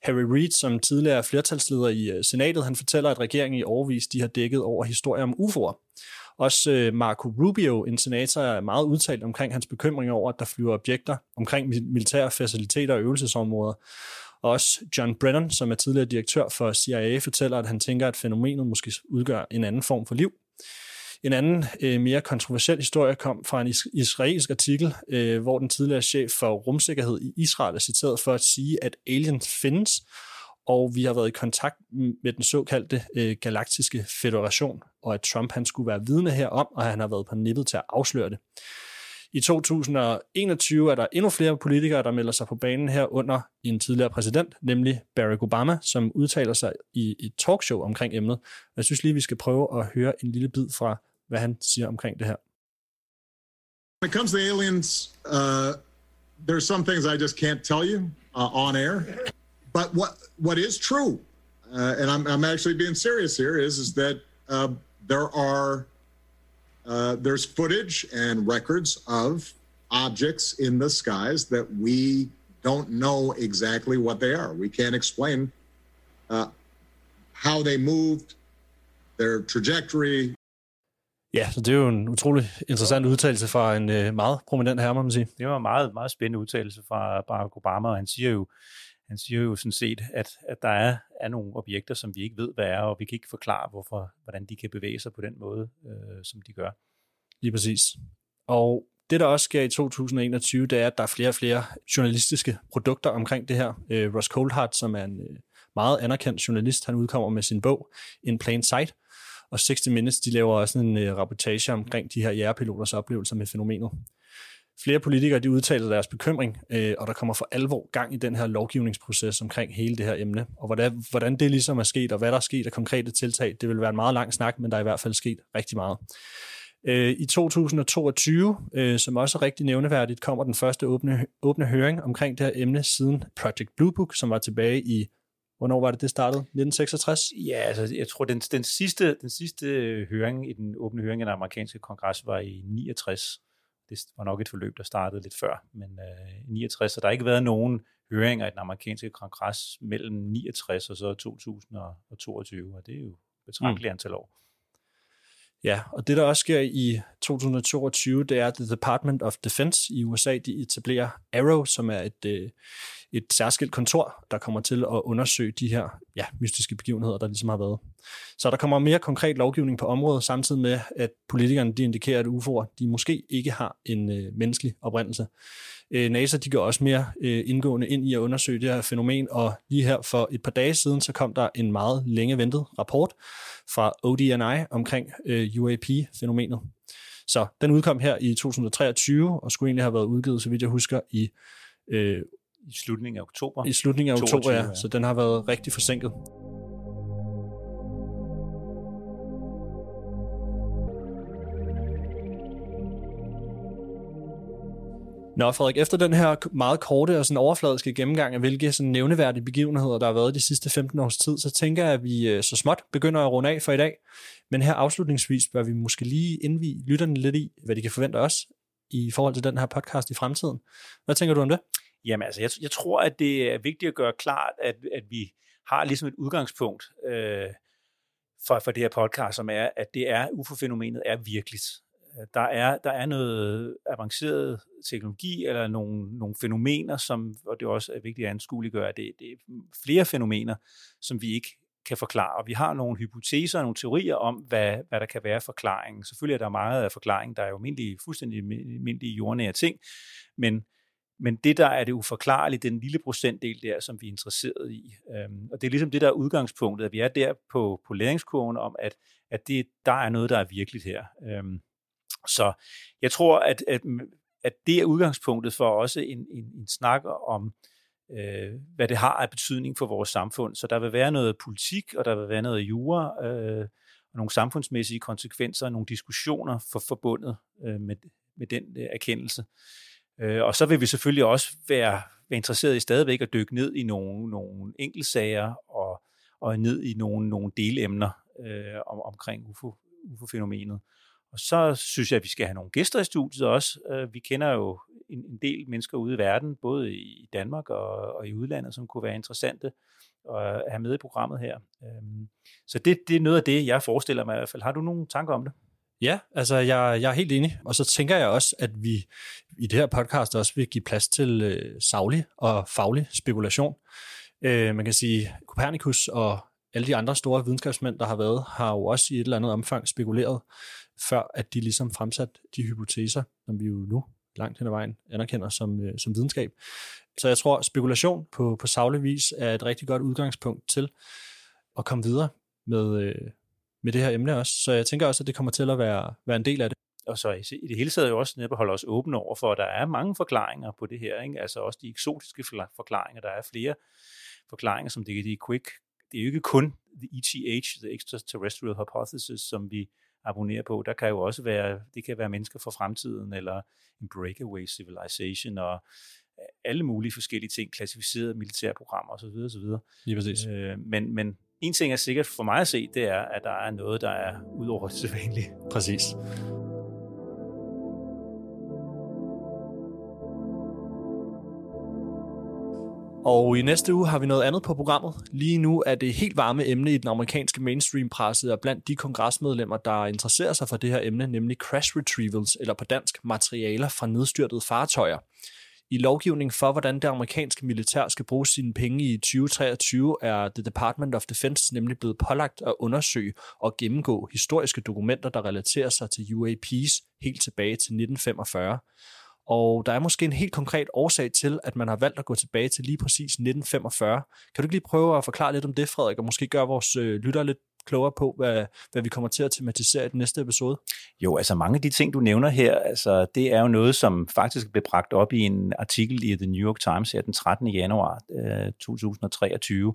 Harry Reid, som tidligere flertalsleder i øh, senatet, han fortæller, at regeringen i overvis de har dækket over historier om UFO'er. Også øh, Marco Rubio, en senator, er meget udtalt omkring hans bekymring over, at der flyver objekter omkring militære faciliteter og øvelsesområder. Og også John Brennan, som er tidligere direktør for CIA, fortæller, at han tænker, at fænomenet måske udgør en anden form for liv. En anden øh, mere kontroversiel historie kom fra en is- israelsk artikel, øh, hvor den tidligere chef for rumsikkerhed i Israel er citeret for at sige, at aliens findes, og vi har været i kontakt med den såkaldte øh, galaktiske federation, og at Trump han skulle være vidne herom, og han har været på nippet til at afsløre det. I 2021 er der endnu flere politikere, der melder sig på banen her under en tidligere præsident, nemlig Barack Obama, som udtaler sig i et talkshow omkring emnet. Jeg synes lige, vi skal prøve at høre en lille bid fra hvad han siger omkring det her. When it comes to aliens, uh, there's some things I just can't tell you uh, on air. But what what is true, uh, and I'm, I'm actually being serious here, is is that uh, there are uh, there's footage and records of objects in the skies that we don't know exactly what they are. We can't explain uh, how they moved, their trajectory, Ja, så det er jo en utrolig interessant udtalelse fra en øh, meget prominent herre, må man sige. Det var en meget, meget spændende udtalelse fra Barack Obama, og han siger jo, han siger jo sådan set, at, at der er, er nogle objekter, som vi ikke ved, hvad er, og vi kan ikke forklare, hvorfor, hvordan de kan bevæge sig på den måde, øh, som de gør. Lige præcis. Og det, der også sker i 2021, det er, at der er flere og flere journalistiske produkter omkring det her. Øh, Ross Coldhart, som er en øh, meget anerkendt journalist, han udkommer med sin bog In Plain Sight, og 60 Minutes, de laver også en uh, rapportage omkring de her jægerpiloters oplevelser med fænomenet. Flere politikere de udtaler deres bekymring, øh, og der kommer for alvor gang i den her lovgivningsproces omkring hele det her emne. Og hvordan, hvordan det ligesom er sket, og hvad der er sket af konkrete tiltag, det vil være en meget lang snak, men der er i hvert fald sket rigtig meget. Øh, I 2022, øh, som også er rigtig nævneværdigt, kommer den første åbne, åbne høring omkring det her emne siden Project Blue Book, som var tilbage i Hvornår var det, det startede? 1966? Ja, altså jeg tror, den, den, sidste, den sidste høring i den åbne høring i den amerikanske kongres var i 69. Det var nok et forløb, der startede lidt før, men øh, i 69, så der har ikke været nogen høringer i den amerikanske kongres mellem 69 og så 2022, og det er jo betragteligt mm. antal år. Ja, og det der også sker i 2022, det er, at The Department of Defense i USA, de etablerer Arrow, som er et, øh, et særskilt kontor, der kommer til at undersøge de her ja, mystiske begivenheder, der ligesom har været. Så der kommer mere konkret lovgivning på området, samtidig med, at politikerne de indikerer, at UFO'er de måske ikke har en øh, menneskelig oprindelse. Øh, NASA de går også mere øh, indgående ind i at undersøge det her fænomen, og lige her for et par dage siden, så kom der en meget længe ventet rapport fra ODNI omkring øh, UAP-fænomenet. Så den udkom her i 2023, og skulle egentlig have været udgivet, så vidt jeg husker, i øh, i slutningen af oktober. I slutningen af 22, oktober, ja. ja. Så den har været rigtig forsinket. Nå, Frederik, efter den her meget korte og sådan overfladiske gennemgang af, hvilke sådan nævneværdige begivenheder, der har været de sidste 15 års tid, så tænker jeg, at vi øh, så småt begynder at runde af for i dag. Men her afslutningsvis bør vi måske lige indvige lytterne lidt i, hvad de kan forvente os i forhold til den her podcast i fremtiden. Hvad tænker du om det? Jamen altså, jeg, jeg tror, at det er vigtigt at gøre klart, at, at vi har ligesom et udgangspunkt øh, for, for det her podcast, som er, at det er, UFO-fænomenet er virkeligt. Øh, der er, der er noget avanceret teknologi, eller nogle, nogle fænomener, som, og det er også vigtigt at anskueliggøre, det, det er flere fænomener, som vi ikke kan forklare. Og vi har nogle hypoteser og nogle teorier om, hvad, hvad der kan være forklaringen. Selvfølgelig er der meget af forklaringen, der er jo almindelige, fuldstændig almindelige jordnære ting, men men det, der er det uforklarlige, den lille procentdel der, som vi er interesseret i. Øhm, og det er ligesom det, der er udgangspunktet, at vi er der på, på læringskurven om, at, at det, der er noget, der er virkeligt her. Øhm, så jeg tror, at, at, at det er udgangspunktet for også en, en, en snak om, øh, hvad det har af betydning for vores samfund. Så der vil være noget politik, og der vil være noget jura, øh, og nogle samfundsmæssige konsekvenser, og nogle diskussioner for forbundet øh, med, med den øh, erkendelse. Øh, og så vil vi selvfølgelig også være, være interesseret i stadigvæk at dykke ned i nogle, nogle enkeltsager og, og ned i nogle, nogle delemner øh, om, omkring UFO, UFO-fænomenet. Og så synes jeg, at vi skal have nogle gæster i studiet også. Øh, vi kender jo en, en del mennesker ude i verden, både i Danmark og, og i udlandet, som kunne være interessante at have med i programmet her. Øhm, så det, det er noget af det, jeg forestiller mig i hvert fald. Har du nogle tanker om det? Ja, altså jeg, jeg er helt enig. Og så tænker jeg også, at vi i det her podcast også vil give plads til øh, savlig og faglig spekulation. Øh, man kan sige, Copernicus og alle de andre store videnskabsmænd, der har været, har jo også i et eller andet omfang spekuleret, før at de ligesom fremsat de hypoteser, som vi jo nu langt hen ad vejen anerkender som, øh, som videnskab. Så jeg tror, spekulation på, på savlig vis er et rigtig godt udgangspunkt til at komme videre med, øh, med det her emne også. Så jeg tænker også, at det kommer til at være, være en del af det. Og så i det hele taget jo også netop holde os åbne over for, at der er mange forklaringer på det her. Ikke? Altså også de eksotiske forklaringer. Der er flere forklaringer, som det, det er quick. Det er jo ikke kun the ETH, the extraterrestrial hypothesis, som vi abonnerer på. Der kan jo også være, det kan være mennesker fra fremtiden, eller en breakaway civilization, og alle mulige forskellige ting, klassificerede militærprogrammer osv. osv. Lige præcis. Øh, men, men en ting er sikkert for mig at se, det er, at der er noget, der er ud over det sædvanlige. Præcis. Og i næste uge har vi noget andet på programmet. Lige nu er det helt varme emne i den amerikanske mainstream-presse og blandt de kongresmedlemmer, der interesserer sig for det her emne, nemlig crash retrievals, eller på dansk materialer fra nedstyrtede fartøjer. I lovgivning for, hvordan det amerikanske militær skal bruge sine penge i 2023, er The Department of Defense nemlig blevet pålagt at undersøge og gennemgå historiske dokumenter, der relaterer sig til UAP's helt tilbage til 1945. Og der er måske en helt konkret årsag til, at man har valgt at gå tilbage til lige præcis 1945. Kan du ikke lige prøve at forklare lidt om det, Frederik, og måske gøre vores øh, lyttere lidt klogere på, hvad, hvad vi kommer til at tematisere i den næste episode? Jo, altså mange af de ting, du nævner her, altså, det er jo noget, som faktisk blev bragt op i en artikel i The New York Times her den 13. januar øh, 2023,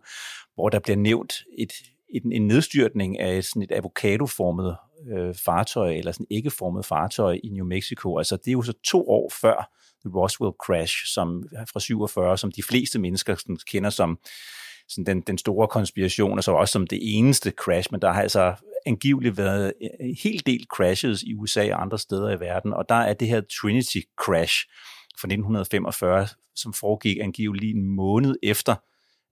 hvor der bliver nævnt et, en, en nedstyrtning af sådan et avocadoformet øh, fartøj, eller sådan æggeformet fartøj i New Mexico. Altså det er jo så to år før The Roswell Crash som, fra 47, som de fleste mennesker sådan, kender som sådan den, den store konspiration, og så også som det eneste crash, men der har altså angiveligt været øh, en hel del crashes i USA og andre steder i verden, og der er det her Trinity crash fra 1945, som foregik angiveligt en måned efter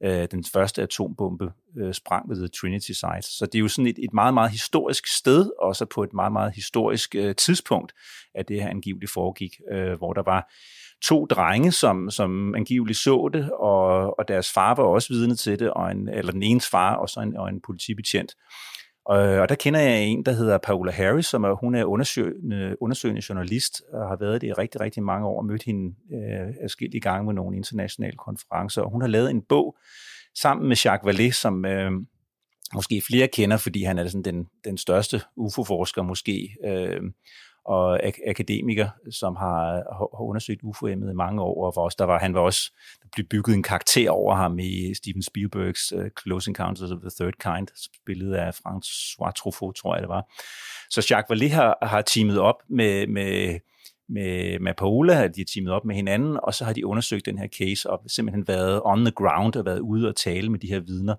øh, den første atombombe øh, sprang ved The Trinity site. Så det er jo sådan et, et meget, meget historisk sted, også på et meget, meget historisk øh, tidspunkt, at det her angiveligt foregik, øh, hvor der var to drenge, som, som angiveligt så det, og, og deres far var også vidne til det, og en, eller den enes far, og så en, og en politibetjent. Og, øh, og der kender jeg en, der hedder Paula Harris, som er, hun er undersøgende, undersøgende journalist, og har været det i rigtig, rigtig mange år, og mødt hende øh, afskillige gange med nogle internationale konferencer, og hun har lavet en bog sammen med Jacques Vallée, som øh, måske flere kender, fordi han er sådan den, den største UFO-forsker måske, øh, og ak- akademiker, som har, har undersøgt UFO'et i mange år, og for os, der var, han var også, der blev bygget en karakter over ham i Steven Spielbergs uh, Close Encounters of the Third Kind, spillet af François Truffaut, tror jeg det var. Så Jacques Vallée har, har teamet op med, med med, med Paola, de har teamet op med hinanden, og så har de undersøgt den her case og simpelthen været on the ground og været ude og tale med de her vidner.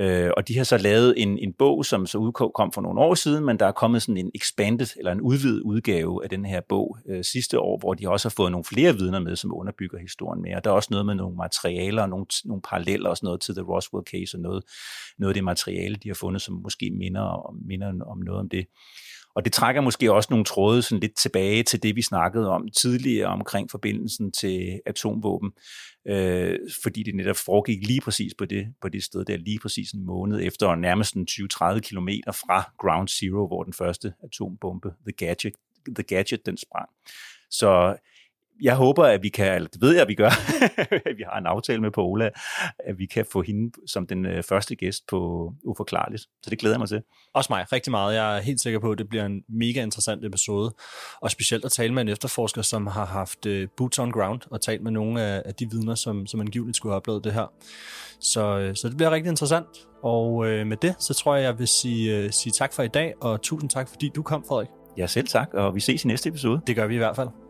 Øh, og de har så lavet en, en bog, som så udkom for nogle år siden, men der er kommet sådan en expanded, eller en udvidet udgave af den her bog øh, sidste år, hvor de også har fået nogle flere vidner med, som underbygger historien mere. Der er også noget med nogle materialer, og nogle, nogle paralleller og sådan noget til The Roswell case, og noget, noget af det materiale, de har fundet, som måske minder minder om noget om det. Og det trækker måske også nogle tråde sådan lidt tilbage til det, vi snakkede om tidligere omkring forbindelsen til atomvåben, øh, fordi det netop foregik lige præcis på det, på det sted der, lige præcis en måned efter, og nærmest 20-30 kilometer fra Ground Zero, hvor den første atombombe, The Gadget, The Gadget den sprang. Så jeg håber, at vi kan, eller det ved jeg, at vi gør, at vi har en aftale med Paola, at vi kan få hende som den øh, første gæst på Uforklarligt. Så det glæder jeg mig til. Også mig, rigtig meget. Jeg er helt sikker på, at det bliver en mega interessant episode. Og specielt at tale med en efterforsker, som har haft uh, boots on ground, og talt med nogle af, af de vidner, som, som angiveligt skulle have oplevet det her. Så, øh, så det bliver rigtig interessant. Og med det, så tror jeg, jeg vil sige, uh, sige tak for i dag, og tusind tak, fordi du kom, Frederik. Ja, selv tak, og vi ses i næste episode. Det gør vi i hvert fald.